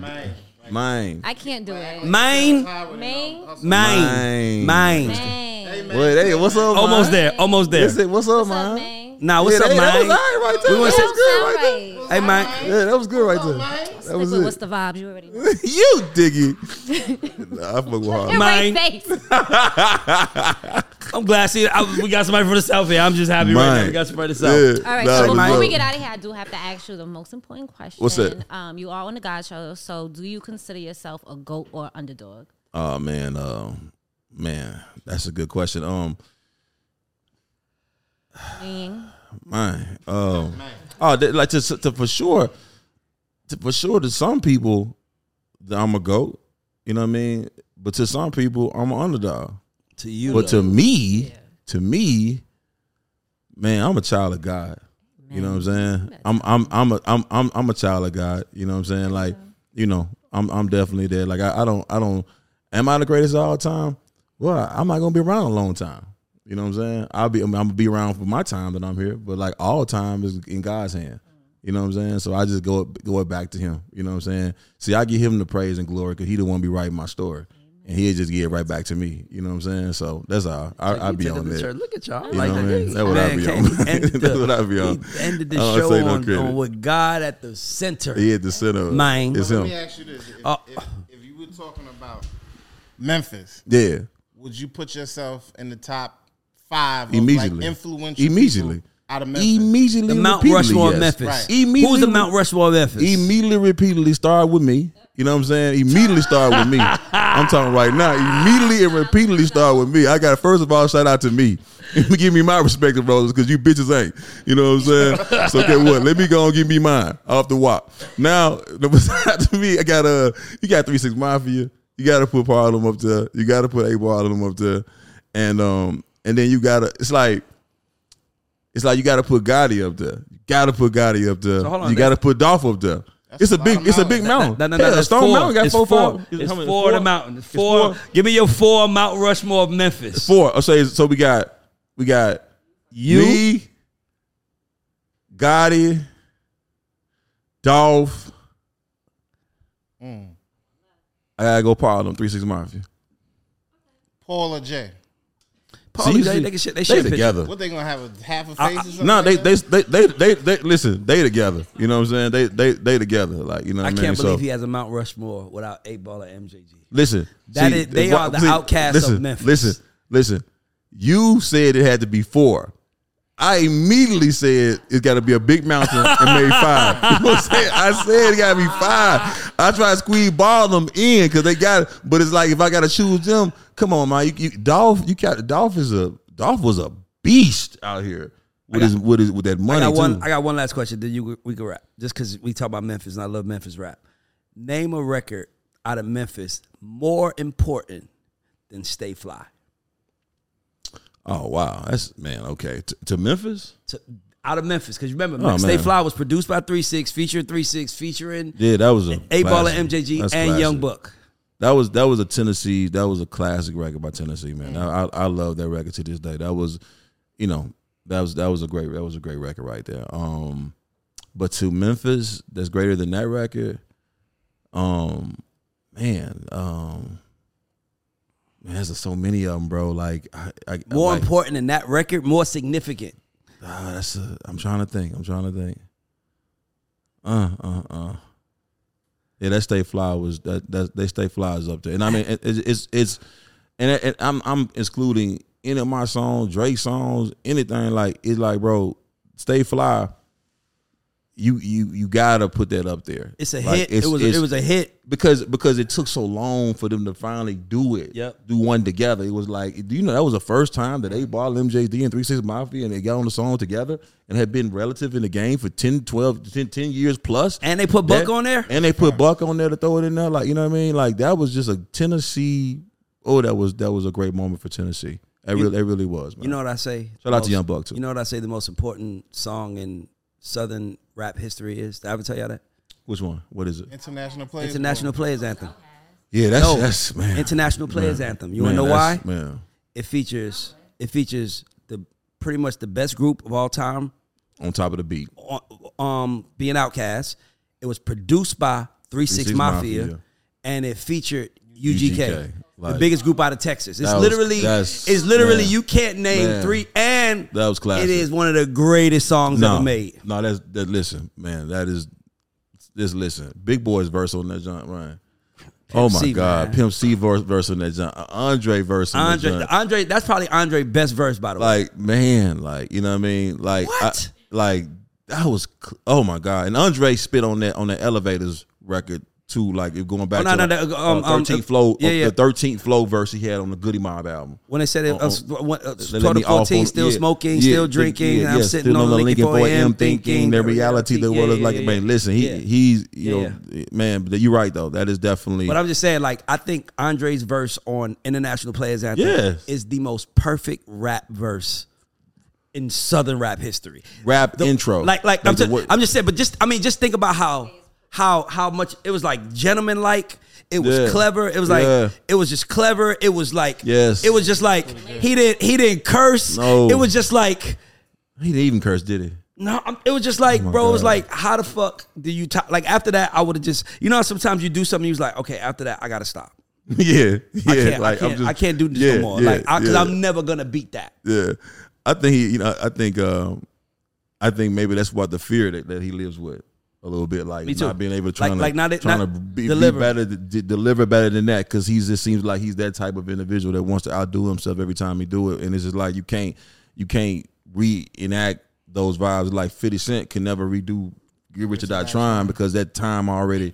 mine. I can't do it. Mine. Maine. Mine. Mine. Mine. Maine. Wait, hey, what's up, Almost man? there. Almost there. Listen, what's up, What's up, man? Nah, what's yeah, up, that, that was mine? all right right there. We that was good right Sound right. Hey, mine. there. Yeah, that was good right there. That Stick was with what's the vibes you already know. you diggy. nah, I fuck with hard. Mine. face. I'm glad. See, I, we got somebody for the South here. I'm just happy right now. We got somebody for the South. Yeah. All right, Nah, so it was before we get out of here, I do have to ask you the most important question. What's that? Um, you are on the GAUDS Show, so do you consider yourself a goat or underdog? Oh man, um, man, that's a good question. Um, Mean. mine, um, oh, th- like to, to for sure, to, for sure, to some people, that I'm a goat. You know what I mean? But to some people, I'm an underdog. To you, But though. to me, to me, man, I'm a child of God. You know what I'm saying? I'm I'm I'm a I'm I'm I'm a child of God. You know what I'm saying? Like, you know, I'm I'm definitely there. Like I, I don't I don't am I the greatest of all time? Well, I'm not gonna be around a long time. You know what I'm saying? I'll be I'm, gonna be around for my time that I'm here, but like all time is in God's hand. Mm. You know what I'm saying? So I just go go back to him. You know what I'm saying? See, I give him the praise and glory because he the one be writing my story. And he'll just give it right back to me. You know what I'm saying? So that's all. I, I You be on up the there. church. Look at y'all. You know what I mean? That's what I Man, be on. ended That's what I be on. He ended the show say no on, credit. on with God at the center. He at the center. of it. Mine. It's Let me ask you this: if, Oh. if, if you were talking about Memphis, Yeah. would you put yourself in the top five of Immediately. like influential Immediately. people out of Memphis? Immediately. The Mount repeatedly, Rushmore of yes. Memphis. Right. Immediately. Who's the Mount Rushmore of Memphis? Immediately, repeatedly start with me. You know what I'm saying? Immediately start with me. I'm talking right now. Immediately and repeatedly start with me. I got first of all shout out to me. give me my respective roles because you bitches ain't. You know what I'm saying? so okay, what? Let me go and give me mine off the wop. Now, shout out to me, I got uh, you got three six mafia. You got to put part of them up there. You got to put a part of them up there, and um, and then you got to. It's like. It's like you got to put Gotti up there. You got to put Gotti up there. So on, you got to put Dolph up there. That's it's a a big. It's a big mountain. No, no, no. Yeah, that's Stone four. Mountain got it's four, four. five- It's how many? four of the mountain. It's It's four. four. Give me your four Mount Rushmore of Memphis. Four. Oh, so, so we got we got You. me, Gotti, Dolph. Mm. I gotta go of them. Three six mafia. Paul or Jay? Paul, See, they, they, can shit- they, they share together. What they gonna have a half a face I- or something? No, they, they they they they listen. They together. You know what I'm saying? They they they together. Like you know. I What I can't mean? believe so, he has a Mount Rushmore without 8Ball or MJG. Listen, That see, is- they wha- are the outcasts of listen, Memphis. Listen, listen. You said it had to be four. I immediately said it's got to be a big mountain and made five. You know what I'm saying? I said it got to be five. I try to squeeze ball them in because they got it, but it's like if I got to choose them, come on, man. You, you, Dolph, you got Dolph is a Dolph was a beast out here with I his with his with that I money got too. one. I got one last question. Then you we can rap. Just because we talk about Memphis and I love Memphis rap. Name a record out of Memphis more important than Stay Fly. Oh wow, that's man. Okay, T- to Memphis. To, out of Memphis. Because remember, Oh, Stay. Fly was produced by Three Six, featuring Three Six, featuring Yeah, that was a 8Ball and. MJG That's and classic. Young Buck. That was that was a Tennessee. That was a classic record by Tennessee, man. I, I I love that record to this day. That was, you know, that was that was a great that was a great record right there. Um, but to Memphis, that's greater than that record. Um, man, um, man, there's so many of them, bro. Like, I, I More like, important than that record, more significant. Ah, that's a, I'm trying to think. I'm trying to think. Uh, uh, uh. Yeah, that stay fly was that that they stay fly is up there, and I mean it, it's it's it's and, it, and I'm I'm excluding any of my songs, Drake songs, anything like it's like bro, stay fly. You you you gotta put that up there. It's a Like, hit. it was it was a hit. because because it took so long for them to finally do it. Yep. Do one together. It was like, do you know that was the first time that they bought MJG and 36 Mafia and they got on the song together and had been relative in the game for 10, 12, 10, 10 years plus. And they put Buck That- on there. And they put Buck on there to throw it in there. Like, you know what I mean? Like that was just a Tennessee. Oh, that was that was a great moment for Tennessee. It really, it really was, man. You know what I say? Shout out to Young Buck, too. You know what I say? The most important song in Southern rap history is. Did I ever tell y'all that? Which one? What is it? International players. International Players Anthem. Yeah, that's No, that's man. International Players Man. Anthem. You wanna Man, know why? that's- Man. It features it features the pretty much the best group of all time On top of the beat. on- um being OutKast. It was produced by Three Six 3 6 Mafia, Mafia. and it featured UGK, UGK, the biggest group out of Texas. It's That was- literally it's literally man. you can't name Man. three and That was classic. It is one of the greatest songs no, ever made. No, that's that. Listen, man, that is just listen. Big Boi's verse on that joint, Ryan. oh my C, God, man. Pimp C verse, verse on that joint. Andre verse on Andre, that. Andre, that's probably Andre best verse by the way. Like man, like you know what I mean? Like What? I, like that was oh my God. And Andre spit on that on the Elevators record too. Like going back Oh, no, to no, like, no, um, um, 13th uh, flow, yeah, uh, yeah. the thirteenth flow verse he had on the Goodie Mob album. when they said it, uh, when, uh, 12 to 14, on- still yeah, smoking, still drinking, I'm sitting on the Lincoln 4AM thinking. the reality that yeah, was yeah, like. Man, listen, he he's you know, man, but you're right though. That is definitely. But I'm just saying, like, I think Andre's verse on International Players Anthem Yes. is the most perfect rap verse in Southern rap history. Rap The- intro. Like, like, Like I'm, just, I'm just saying, but just, I mean, just think about how, how, how much it was like gentleman like. It was Yeah. clever. It was like Yeah. it was just clever. It was like Yes. It was just like he didn't he didn't curse. No. It was just like he didn't even curse, did he? no, it was just like, Oh bro. It was like, how the fuck do you talk? Like after that, I would have just, you know, how sometimes you do something, you was like, okay, after that, I gotta stop. yeah, yeah. I can't, like I I'm can't, just- I can't do this yeah, no more. yeah, like, because yeah. I'm never gonna beat that. Yeah, I think he. You know, I think. Um, I think maybe that's what the fear that, that he lives with a little bit, like Me too. not being able to Like- trying like to not- trying not to be, deliver. be better, d- deliver better than that, because he just seems like he's that type of individual that wants to outdo himself every time he do it, and it's just like you can't you can't reenact those vibes like Fifty Cent can never redo Get Rich or Die Trying because that time already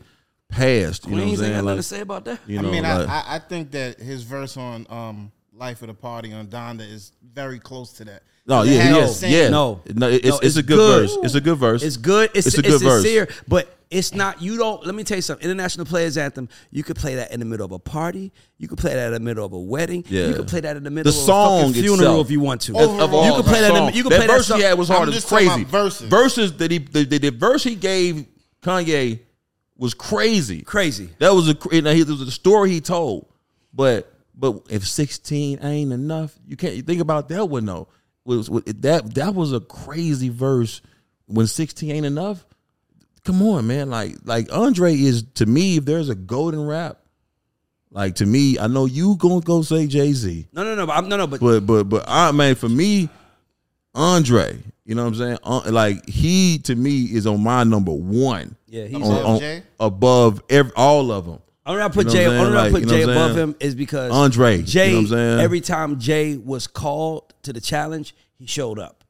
passed. You know what I'm Queens ain't saying? got nothing Like, to say about that. you I mean, like- I, I, I think that his verse on um, "Life of the Party" on Donda is very close to that. No, It yeah, has yeah, the yeah. No. no, it's, No, it's, it's a good, good. verse. It's a good verse. It's good. It's, It's it's, a good verse. sincere, but it's not. You don't. Let me tell you something. International Players Anthem. You could play that in the middle of a party. You could play that in the middle of a wedding. Yeah. You could play that in the middle The of song a fucking funeral itself. if you want to. Overall, of all you could play that. In, songs. you could that play that verse song. he had was hard I'm as crazy. verses. Verses that he the, the, the verse he gave Kanye was crazy. crazy. That was a cra- you know, he, there was a story he told. But but if sixteen ain't enough, you can't you think about that one though. Was was- that that was a crazy verse when sixteen ain't enough? Come on, man. Like like Andre is to me, if there's a golden rap, like to me, I know you gonna go say Jay Z. No, no, no. But I'm, no, no. But But but but I man, for me, Andre, you know what I'm saying? Uh, like he to me is on my number one. Yeah, he's on, above on- above every, all of them. Only I put You know Jay. Only I put Jay you know above him is because Andre, you know Jay. what I'm saying? Every time Jay was called to the challenge, he showed up.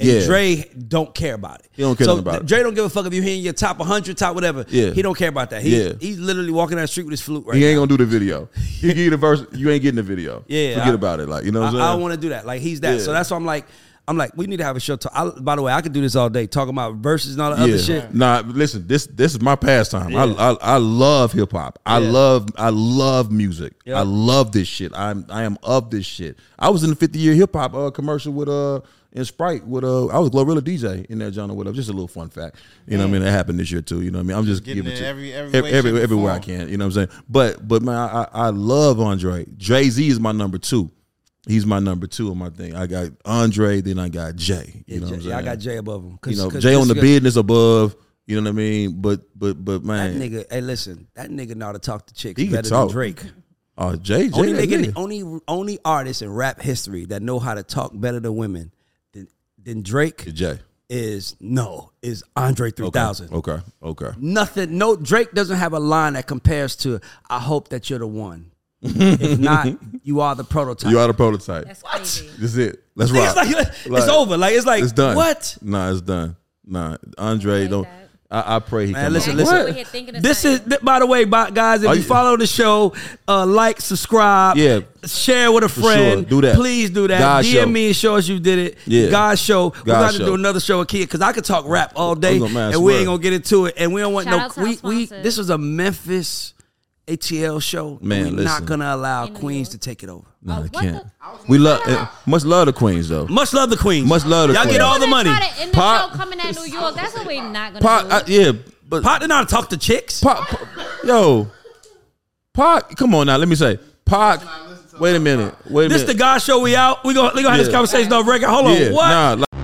And Yeah. Dre don't care about it. He don't care so about it. Dre don't give a fuck if you're in your top 100, top whatever. Yeah. He don't care about that. He, Yeah. He's literally walking down the street with his flute right He ain't now. gonna do the video. He give you the verse, you ain't getting the video. Yeah, forget I- about it. Like you know, what I, I don't want to do that. Like he's that. Yeah. So that's why I'm like, I'm like, we need to have a show. Talk. I, by the way, I could do this all day, talking about verses and all the other shit. Nah, listen, this this is my pastime. Yeah. I, I I love hip hop. I Yeah. love I love music. Yeah. I love this shit. I'm I am of this shit. I was in the 50 year hip hop uh, commercial with uh in Sprite with uh I was GloRilla DJ in that genre with just a little fun fact. You know what I mean? That happened this year too. You know what I mean? I'm just Getting giving it to every- every every, way, shape, every- or everywhere I can. You know what I'm saying? But but man, I I, I love Andre. Jay Z is my number two. He's my number two on my thing. I got Andre, then I got Jay. You Yeah, know what Jay- I'm saying? yeah, I got Jay above him. you know, Jay on the business above. You know what I mean? But but but That man, nigga, hey, listen, that nigga know how to talk to chicks He can better talk. than Drake. oh Jay, Jay Only that nigga, only only artist in rap history that know how to talk better than women than than Drake Jay. is no is Andre 3000. Okay. Okay. Okay. Nothing. No, Drake doesn't have a line that compares to "I hope that you're the one." If not, you are the prototype. You are the prototype. That's crazy. This is it. Let's It's rock. like it's Like, over. Like it's like It's done. What? Nah, it's done. Nah, Andre like don't. I, I pray he Man, come listen, out. listen. Over here thinking of This is, by the way, by, guys. If Are you, you- follow the show, uh, like, subscribe, Yeah. share with a sure. friend. Do that. Please do that. God DM show. me and show us you did it. Yeah. GAUDS show. We're God going to show. do another show with Kid because I could talk rap all day, man, and we ain't gonna get into it. And we don't want Shout no. We, we this was a Memphis ATL show. Man, we're not gonna allow In Queens to take it over. No, Uh, they can't. We love uh, much love the queens though. Much love the Queens. Much love the Y'all Queens. get all the money. try to end the Pop- coming at New York. That's what we're not gonna Pot, do. I, yeah, but Pot did not talk to chicks. Pot, Pot- yo, Pot. Come on now, let me say, Pot. Wait a minute. Wait a This the GAUDS show. We out. We gonna we gonna have this conversation on record. Hold on. yeah, what? Nah, like-